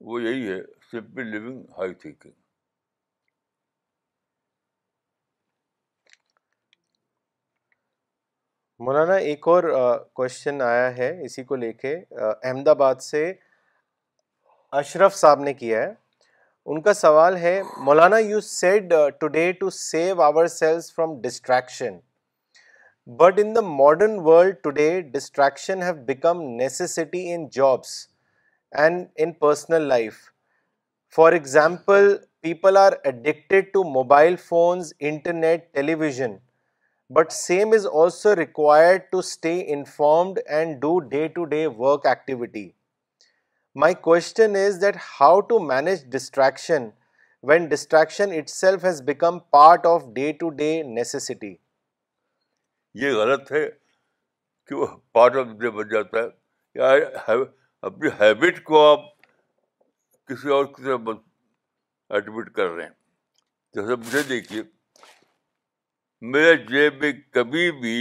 وہ یہی ہے simple living high thinking Maulana ایک اور کوشچن آیا ہے اسی کو لے کے احمد آباد سے اشرف صاحب نے کیا ہے ان کا سوال ہے Maulana you said today to save ourselves from distraction But in the modern world today, distraction have become necessity in jobs and in personal life. For example, people are addicted to mobile phones, internet, television, but same is also required to stay informed and do day-to-day work activity. My question is that how to manage distraction when distraction itself has become part of day-to-day necessity? یہ غلط ہے کہ وہ پارٹ آف ڈے بن جاتا ہے یا اپنی ہیبٹ کو آپ کسی اور کی ایڈمٹ کر رہے ہیں جیسے مجھے دیکھیے میرے جیب میں کبھی بھی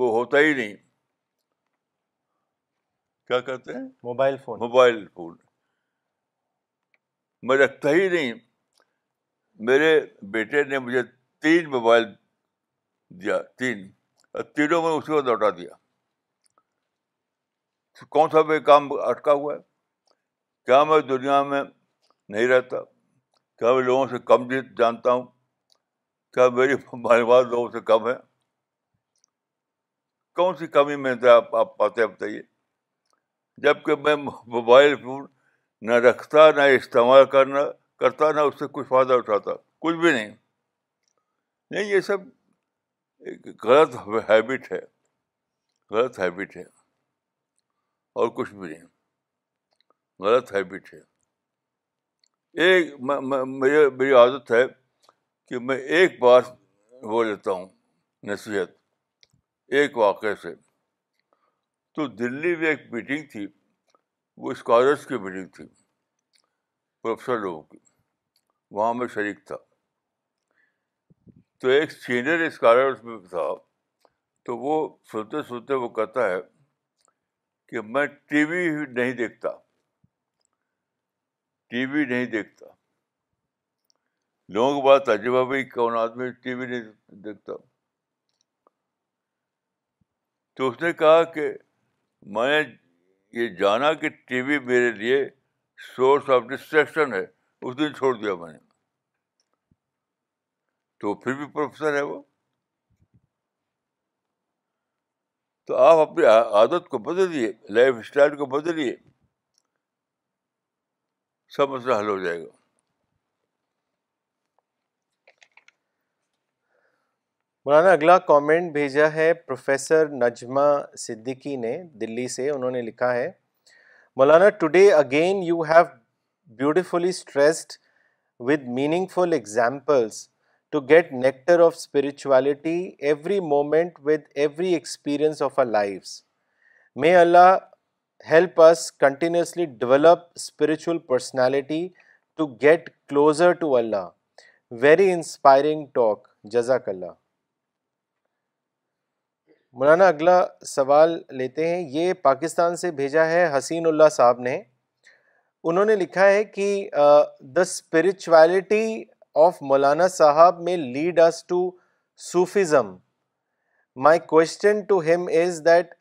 وہ ہوتا ہی نہیں کیا کہتے ہیں موبائل فون موبائل فون میں رکھتا ہی نہیں میرے بیٹے نے مجھے تین موبائل دیا تین تینوں میں اسی کو لوٹا دیا کون سا میں کام اٹکا ہوا ہے کیا میں دنیا میں نہیں رہتا کیا میں لوگوں سے کم جیت جانتا ہوں کیا میری معلومات لوگوں سے کم ہے کون سی کمی میں آپ آپ پاتے ہیں بتائیے جب کہ میں موبائل فون نہ رکھتا نہ استعمال کرنا کرتا نہ اس سے کچھ فائدہ اٹھاتا کچھ بھی نہیں نہیں یہ سب ایک غلط ہیبٹ ہے غلط ہیبٹ ہے اور کچھ بھی نہیں غلط ہیبٹ ہے ایک میرے میری عادت ہے کہ میں ایک بار وہ لیتا ہوں نصیحت ایک واقعے سے تو دلی میں ایک میٹنگ تھی وہ اسکالرس کی میٹنگ تھی پروفیسر لوگوں کی وہاں میں شریک تھا تو ایک سینئر اسکالر اس میں تھا تو وہ سنتے سنتے وہ کہتا ہے کہ میں ٹی وی نہیں دیکھتا ٹی وی نہیں دیکھتا لوگوں کو بات عجیبہ بھی کون آدمی ٹی وی نہیں دیکھتا تو اس نے کہا کہ میں نے یہ جانا کہ ٹی وی میرے لیے سورس آف ڈسٹریکشن ہے اس دن چھوڑ دیا میں نے تو پھر بھی پروفیسر ہے وہ تو آپ اپنی عادت کو بدلیے لائف اسٹائل کو بدلیے سب مسئلہ حل ہو جائے گا مولانا اگلا کامنٹ بھیجا ہے پروفیسر نجمہ صدیقی نے دلی سے انہوں نے لکھا ہے Maulana today again you have beautifully stressed with meaningful examples to get nectar of spirituality every moment with every experience of our life may Allah help us continuously develop spiritual personality to get closer to Allah very inspiring talk جزاک اللہ مولانا اگلا سوال لیتے ہیں یہ پاکستان سے بھیجا ہے حسین اللہ صاحب نے انہوں نے لکھا ہے کہ دا اسپرچویلٹی آف مولانا صاحب میں lead us to Sufism my question to him is that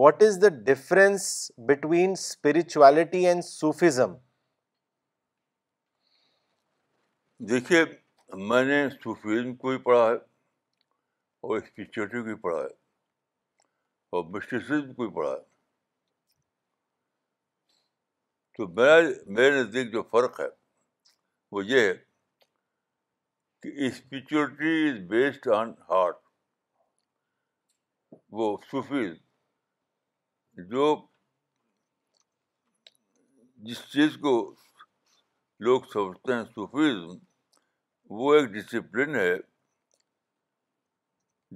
what is the difference between spirituality and Sufism دیکھیے میں نے سوفیزم کو بھی پڑھا ہے اور کو پڑھا ہے اور کو پڑھا ہے تو میرا میرے نزدیک جو فرق ہے وہ یہ ہے کہ spirituality is based on heart وہ سوفیز جو جس چیز کو لوگ سمجھتے ہیں صوفیزم وہ ایک ڈسپلن ہے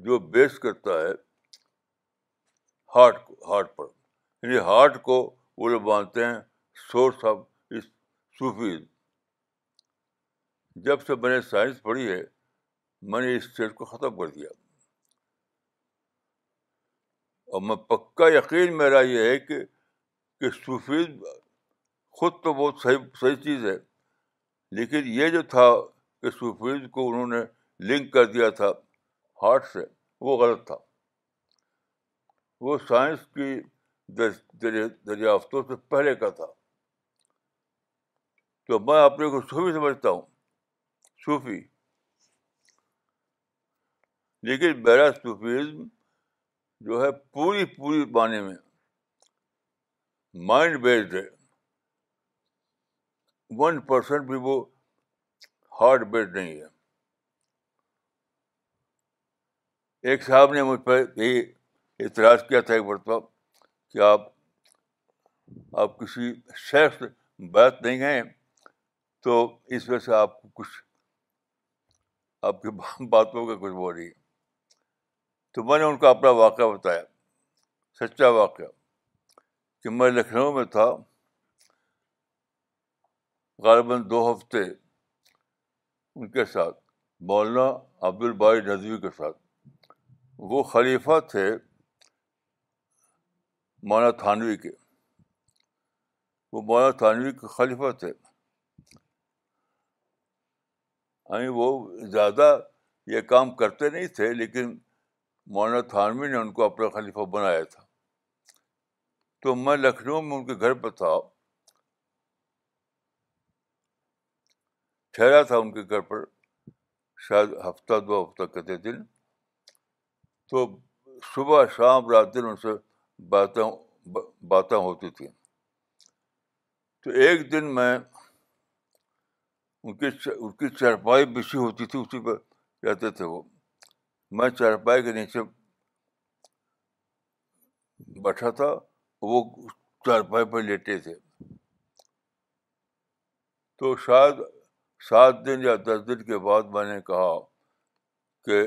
جو بیس کرتا ہے ہارٹ کو ہارٹ پر یعنی ہارٹ کو وہ لوگ مانتے ہیں سورس آف اس سوفیز جب سے میں نے سائنس پڑھی ہے میں نے اس چیز کو ختم کر دیا اور میں پکا یقین میرا یہ ہے کہ کہ صوفیز خود تو بہت صحیح صحیح چیز ہے لیکن یہ جو تھا کہ صوفیز کو انہوں نے لنک کر دیا تھا ہارٹ سے وہ غلط تھا وہ سائنس کی دریافتوں سے پہلے کا تھا تو میں اپنے کو صوفی سمجھتا ہوں صوفی لیکن بہرا صوفیزم جو ہے پوری پوری بانے میں مائنڈ بیسڈ ہے ون بھی وہ ہارڈ بیسڈ نہیں ہے ایک صاحب نے مجھ پہ یہی اعتراض کیا تھا ایک مرتبہ کہ آپ آپ کسی سے بات نہیں ہیں تو اس وجہ سے آپ کو کچھ آپ کی باتوں کا کچھ بول رہی تو میں نے ان کا اپنا واقعہ بتایا سچا واقعہ کہ میں لکھنؤ میں تھا غالباً دو ہفتے ان کے ساتھ عبد الباری نظوی کے ساتھ وہ خلیفہ تھے مولانا تھانوی کے وہ مولانا تھانوی کے خلیفہ تھے یعنی وہ زیادہ یہ کام کرتے نہیں تھے لیکن مولانا تھانوی نے ان کو اپنا خلیفہ بنایا تھا تو میں لکھنؤ میں ان کے گھر پر تھا ٹھہرا تھا ان کے گھر پر شاید ہفتہ دو ہفتہ کہتے دن تو صبح شام رات دن ان سے باتیں باتیں ہوتی تھیں تو ایک دن میں ان کی ان کی چارپائی بچھی ہوتی تھی اسی پہ رہتے تھے وہ میں چارپائی کے نیچے بیٹھا تھا وہ چارپائی پہ لیٹے تھے تو شاید سات دن یا دس دن کے بعد میں نے کہا کہ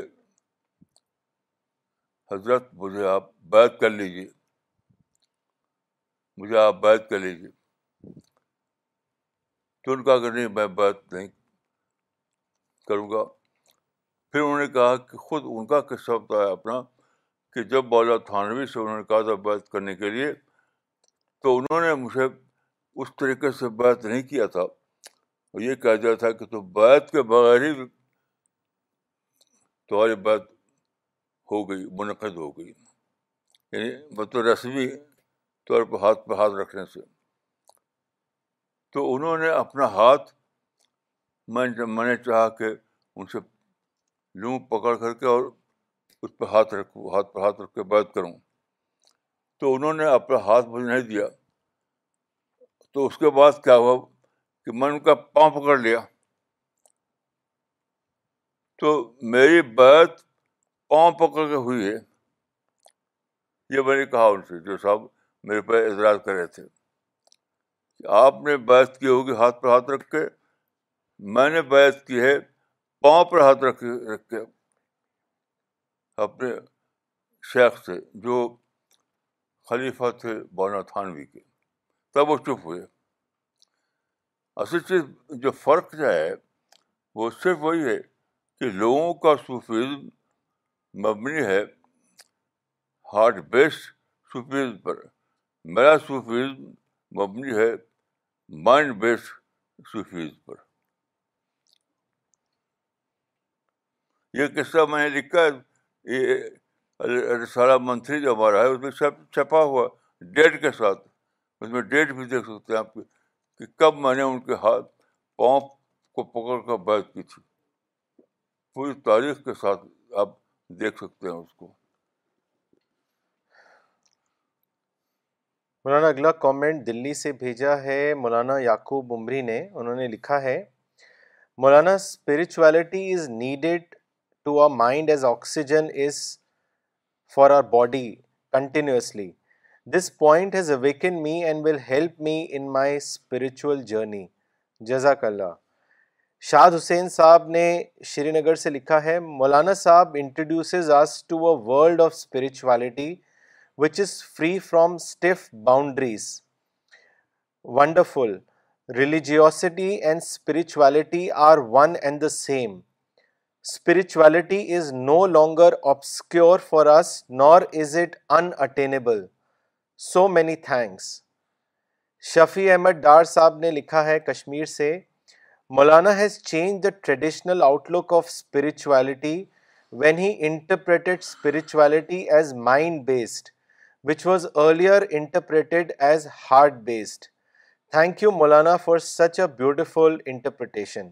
حضرت مجھے آپ بیت کر لیجیے مجھے آپ بیت کر لیجیے تو ان کا اگر کہ نہیں میں بات نہیں کروں گا پھر انہوں نے کہا کہ خود ان کا قصہ بتایا اپنا کہ جب بولا تھانوی سے انہوں نے کہا تھا بات کرنے کے لیے تو انہوں نے مجھے اس طریقے سے بات نہیں کیا تھا اور یہ کہہ دیا تھا کہ تو بات کے بغیر ہی تمہاری بات ہو گئی منعقد ہو گئی یعنی بطور مطلب رسمی طور پر ہاتھ پہ ہاتھ رکھنے سے تو انہوں نے اپنا ہاتھ میں میں نے چاہا کہ ان سے لوں پکڑ کر کے اور اس پہ ہاتھ رکھوں ہاتھ پہ ہاتھ رکھ کے بیت کروں تو انہوں نے اپنا ہاتھ مجھے نہیں دیا تو اس کے بعد کیا ہوا کہ میں ان کا پاؤں پکڑ لیا تو میری بیت پاؤں پکڑ کے ہوئی ہے یہ میں نے کہا ان سے جو صاحب میرے پاس اعتراض کر رہے تھے آپ نے بیعت کی ہوگی ہاتھ پر ہاتھ رکھ کے میں نے بیعت کی ہے پاؤں پر ہاتھ رکھ رکھ کے اپنے شیخ سے جو خلیفہ تھے بانا تھانوی کے تب وہ چپ ہوئے اصل چیز جو فرق جو ہے وہ صرف وہی ہے کہ لوگوں کا صوفیزم مبنی ہے ہارڈ بیس صوفیزم پر میرا صوفیزم مبنی ہے مائنڈ بیسڈ صوفیز پر یہ قصہ میں نے لکھا ہے یہ سارا منتری جو ہمارا ہے اس میں چھپا ہوا ڈیٹ کے ساتھ اس میں ڈیٹ بھی دیکھ سکتے ہیں آپ کہ کب میں نے ان کے ہاتھ پاؤں کو پکڑ کر بیت کی تھی پوری تاریخ کے ساتھ آپ دیکھ سکتے ہیں اس کو مولانا اگلا کامنٹ دلی سے بھیجا ہے مولانا یعقوب عمری نے انہوں نے لکھا ہے Maulana spirituality is needed to our mind as oxygen is for our body continuously this point has awaken me and will help me in my spiritual journey جزاک اللہ شاد حسین صاحب نے شری نگر سے لکھا ہے Maulana Sahab introduces us to a world of spirituality which is free from stiff boundaries wonderful religiosity and spirituality are one and the same spirituality is no longer obscure for us nor is it unattainable so many thanks Shafi Ahmad Dar Sahab نے لکھا ہے کشمیر سے Maulana has change the traditional outlook of spirituality when he interpreted spirituality as mind based which was earlier interpreted as heart based thank you Maulana for such a beautiful interpretation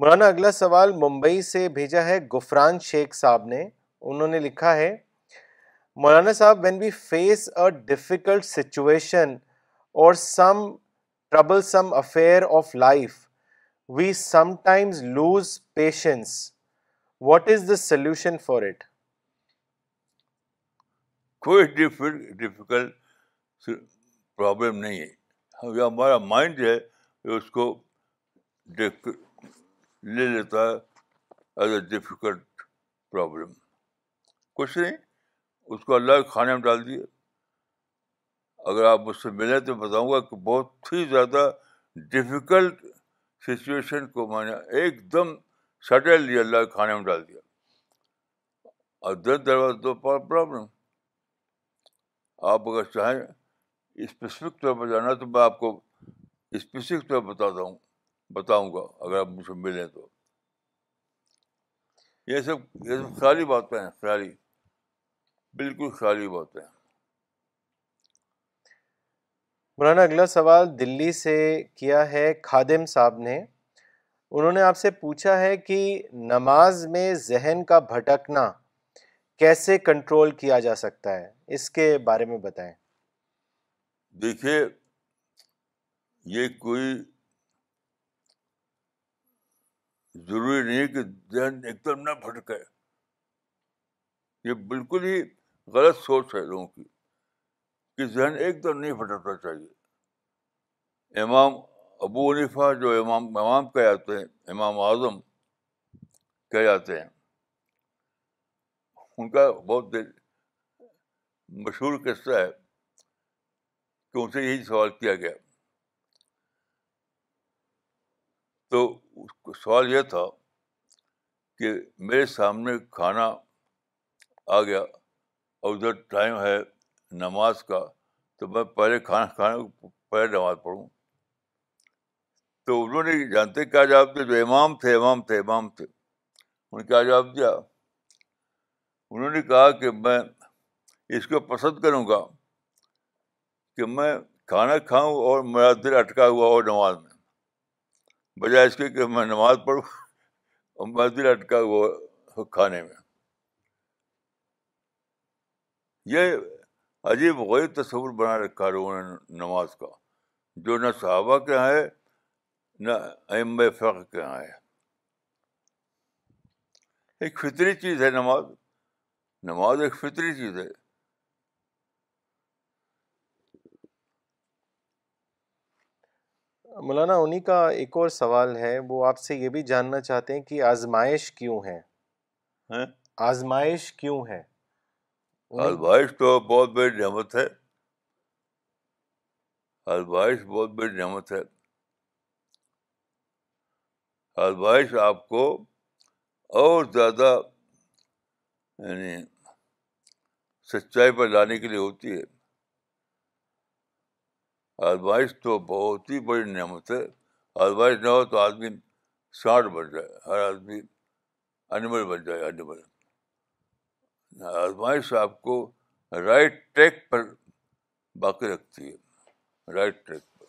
Maulana اگلا سوال ممبئی سے بھیجا ہے گفران شیخ صاحب نے انہوں نے لکھا ہے Maulana Sahab when we face a difficult situation or some some some trouble affair of life we times lose patience what is the solution for it کوئی ڈفیکلٹ پرابلم نہیں ہے یہ ہمارا مائنڈ جو ہے اس کو لے لیتا ہے ایز اے ڈفیکلٹ پرابلم کچھ نہیں اس کو اللہ کے کھانے میں ڈال دیے اگر آپ مجھ سے ملیں تو بتاؤں گا کہ بہت ہی زیادہ ڈفیکلٹ سچویشن کو میں نے ایک دم سڈنلی اللہ کے کھانے میں ڈال دیا اور دس دروازہ دو پرابلم آپ اگر چاہیں اسپیسیفک طور پر جانا تو میں آپ کو اسپیسیفک طور پر بتاتا ہوں بتاؤں گا اگر آپ مجھے ملیں تو یہ سب یہ سب خیالی باتیں ہیں خیالی بالکل خیالی باتیں ہیں مولانا اگلا سوال دلی سے کیا ہے خادم صاحب نے انہوں نے آپ سے پوچھا ہے کہ نماز میں ذہن کا بھٹکنا کیسے کنٹرول کیا جا سکتا ہے اس کے بارے میں بتائیں دیکھیے یہ کوئی ضروری نہیں ہے کہ ذہن ایک دم نہ پھٹکے یہ بالکل ہی غلط سوچ ہے لوگوں کی کہ ذہن ایک دم نہیں پھٹکنا چاہیے امام ابو عنیفہ جو امام امام کہے جاتے ہیں امام اعظم کہے جاتے ہیں ان کا بہت دل مشہور قصہ ہے کہ ان سے یہی سوال کیا گیا تو اس کو سوال یہ تھا کہ میرے سامنے کھانا آ گیا اور ادھر ٹائم ہے نماز کا تو میں پہلے کھانا کھانے پہلے نماز پڑھوں تو انہوں نے جانتے کیا جواب دیا جو امام تھے امام تھے امام تھے انہوں نے کیا جواب دیا انہوں نے کہا کہ میں اس کو پسند کروں گا کہ میں کھانا کھاؤں اور میرا دل اٹکا ہوا ہو نماز میں بجائے اس کے کہ میں نماز پڑھوں اور میرا دل اٹکا ہوا ہو کھانے میں یہ عجیب غریب تصور بنا رکھا ہے نے نماز کا جو نہ صحابہ کے ہاں ہے نہ فخر کے یہاں ہے ایک فطری چیز ہے نماز نماز ایک فطری چیز ہے مولانا انہیں کا ایک اور سوال ہے وہ آپ سے یہ بھی جاننا چاہتے ہیں کہ آزمائش کیوں ہے ہاں؟ آزمائش کیوں ہے آزمائش تو بہت بڑی نعمت ہے آزمائش بہت بڑی نعمت ہے آزمائش آپ کو اور زیادہ یعنی سچائی پر لانے کے لیے ہوتی ہے آزمائش تو بہت ہی بڑی نعمت ہے آزمائش نہ ہو تو آدمی سانٹ بن جائے ہر آدمی انیمل انیمل بن جائے آزمائش آپ کو رائٹ ٹریک پر باقی رکھتی ہے رائٹ ٹریک پر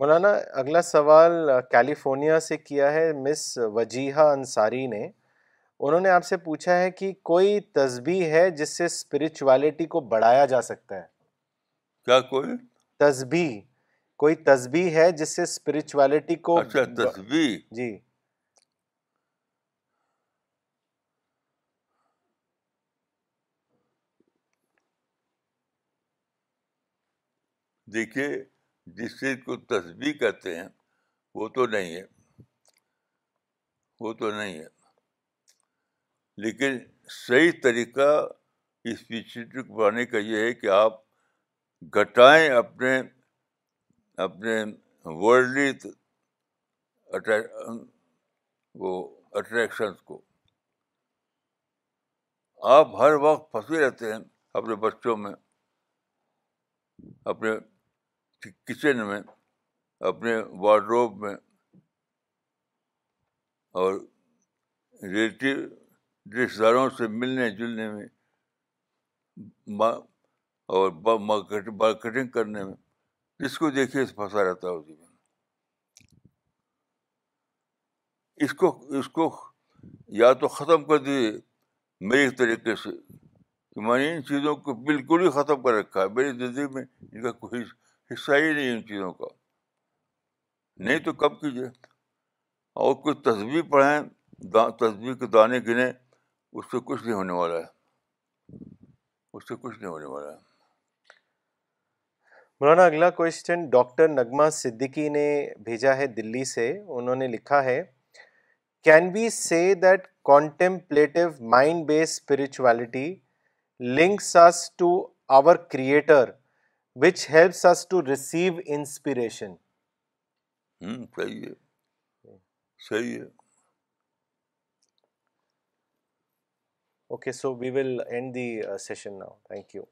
مولانا اگلا سوال کیلیفورنیا سے کیا ہے مس وجیحہ انصاری نے انہوں نے آپ سے پوچھا ہے کہ کوئی تسبیح ہے جس سے اسپرچویلٹی کو بڑھایا جا سکتا ہے کیا کوئی کوئی تسبیح ہے جس سے اسپرچویلٹی کو اچھا تسبیح جی دیکھیے جس چیز کو تسبیح کہتے ہیں وہ تو نہیں ہے وہ تو نہیں ہے لیکن صحیح طریقہ کو بڑھانے کا یہ ہے کہ آپ گھٹائیں اپنے اپنے ورلڈلی وہ اٹریکشنس کو آپ ہر وقت پھنسے رہتے ہیں اپنے بچوں میں اپنے کچن میں اپنے وارڈروب میں اور ریلیٹیو رشتے داروں سے ملنے جلنے میں اور مارکیٹنگ کرنے میں جس کو دیکھیے پھنسا رہتا ہے اسی میں اس کو اس کو یا تو ختم کر دیجیے میرے طریقے سے کہ میں نے ان چیزوں کو بالکل ہی ختم کر رکھا ہے میری زندگی میں ان کا کوئی حصہ ہی نہیں ان چیزوں کا نہیں تو کب کیجیے اور کچھ تصویر پڑھائیں تصویر کے دانے گنیں اس سے کچھ نہیں ہونے والا ہے اس سے کچھ نہیں ہونے والا ہے مولانا اگلا کوشچن ڈاکٹر نغمہ صدیقی نے بھیجا ہے دلی سے انہوں نے لکھا ہے can we say that contemplative mind base spirituality links us to our creator which helps us to receive inspiration صحیح ہے صحیح ہے okay so we will end the session نا تھینک یو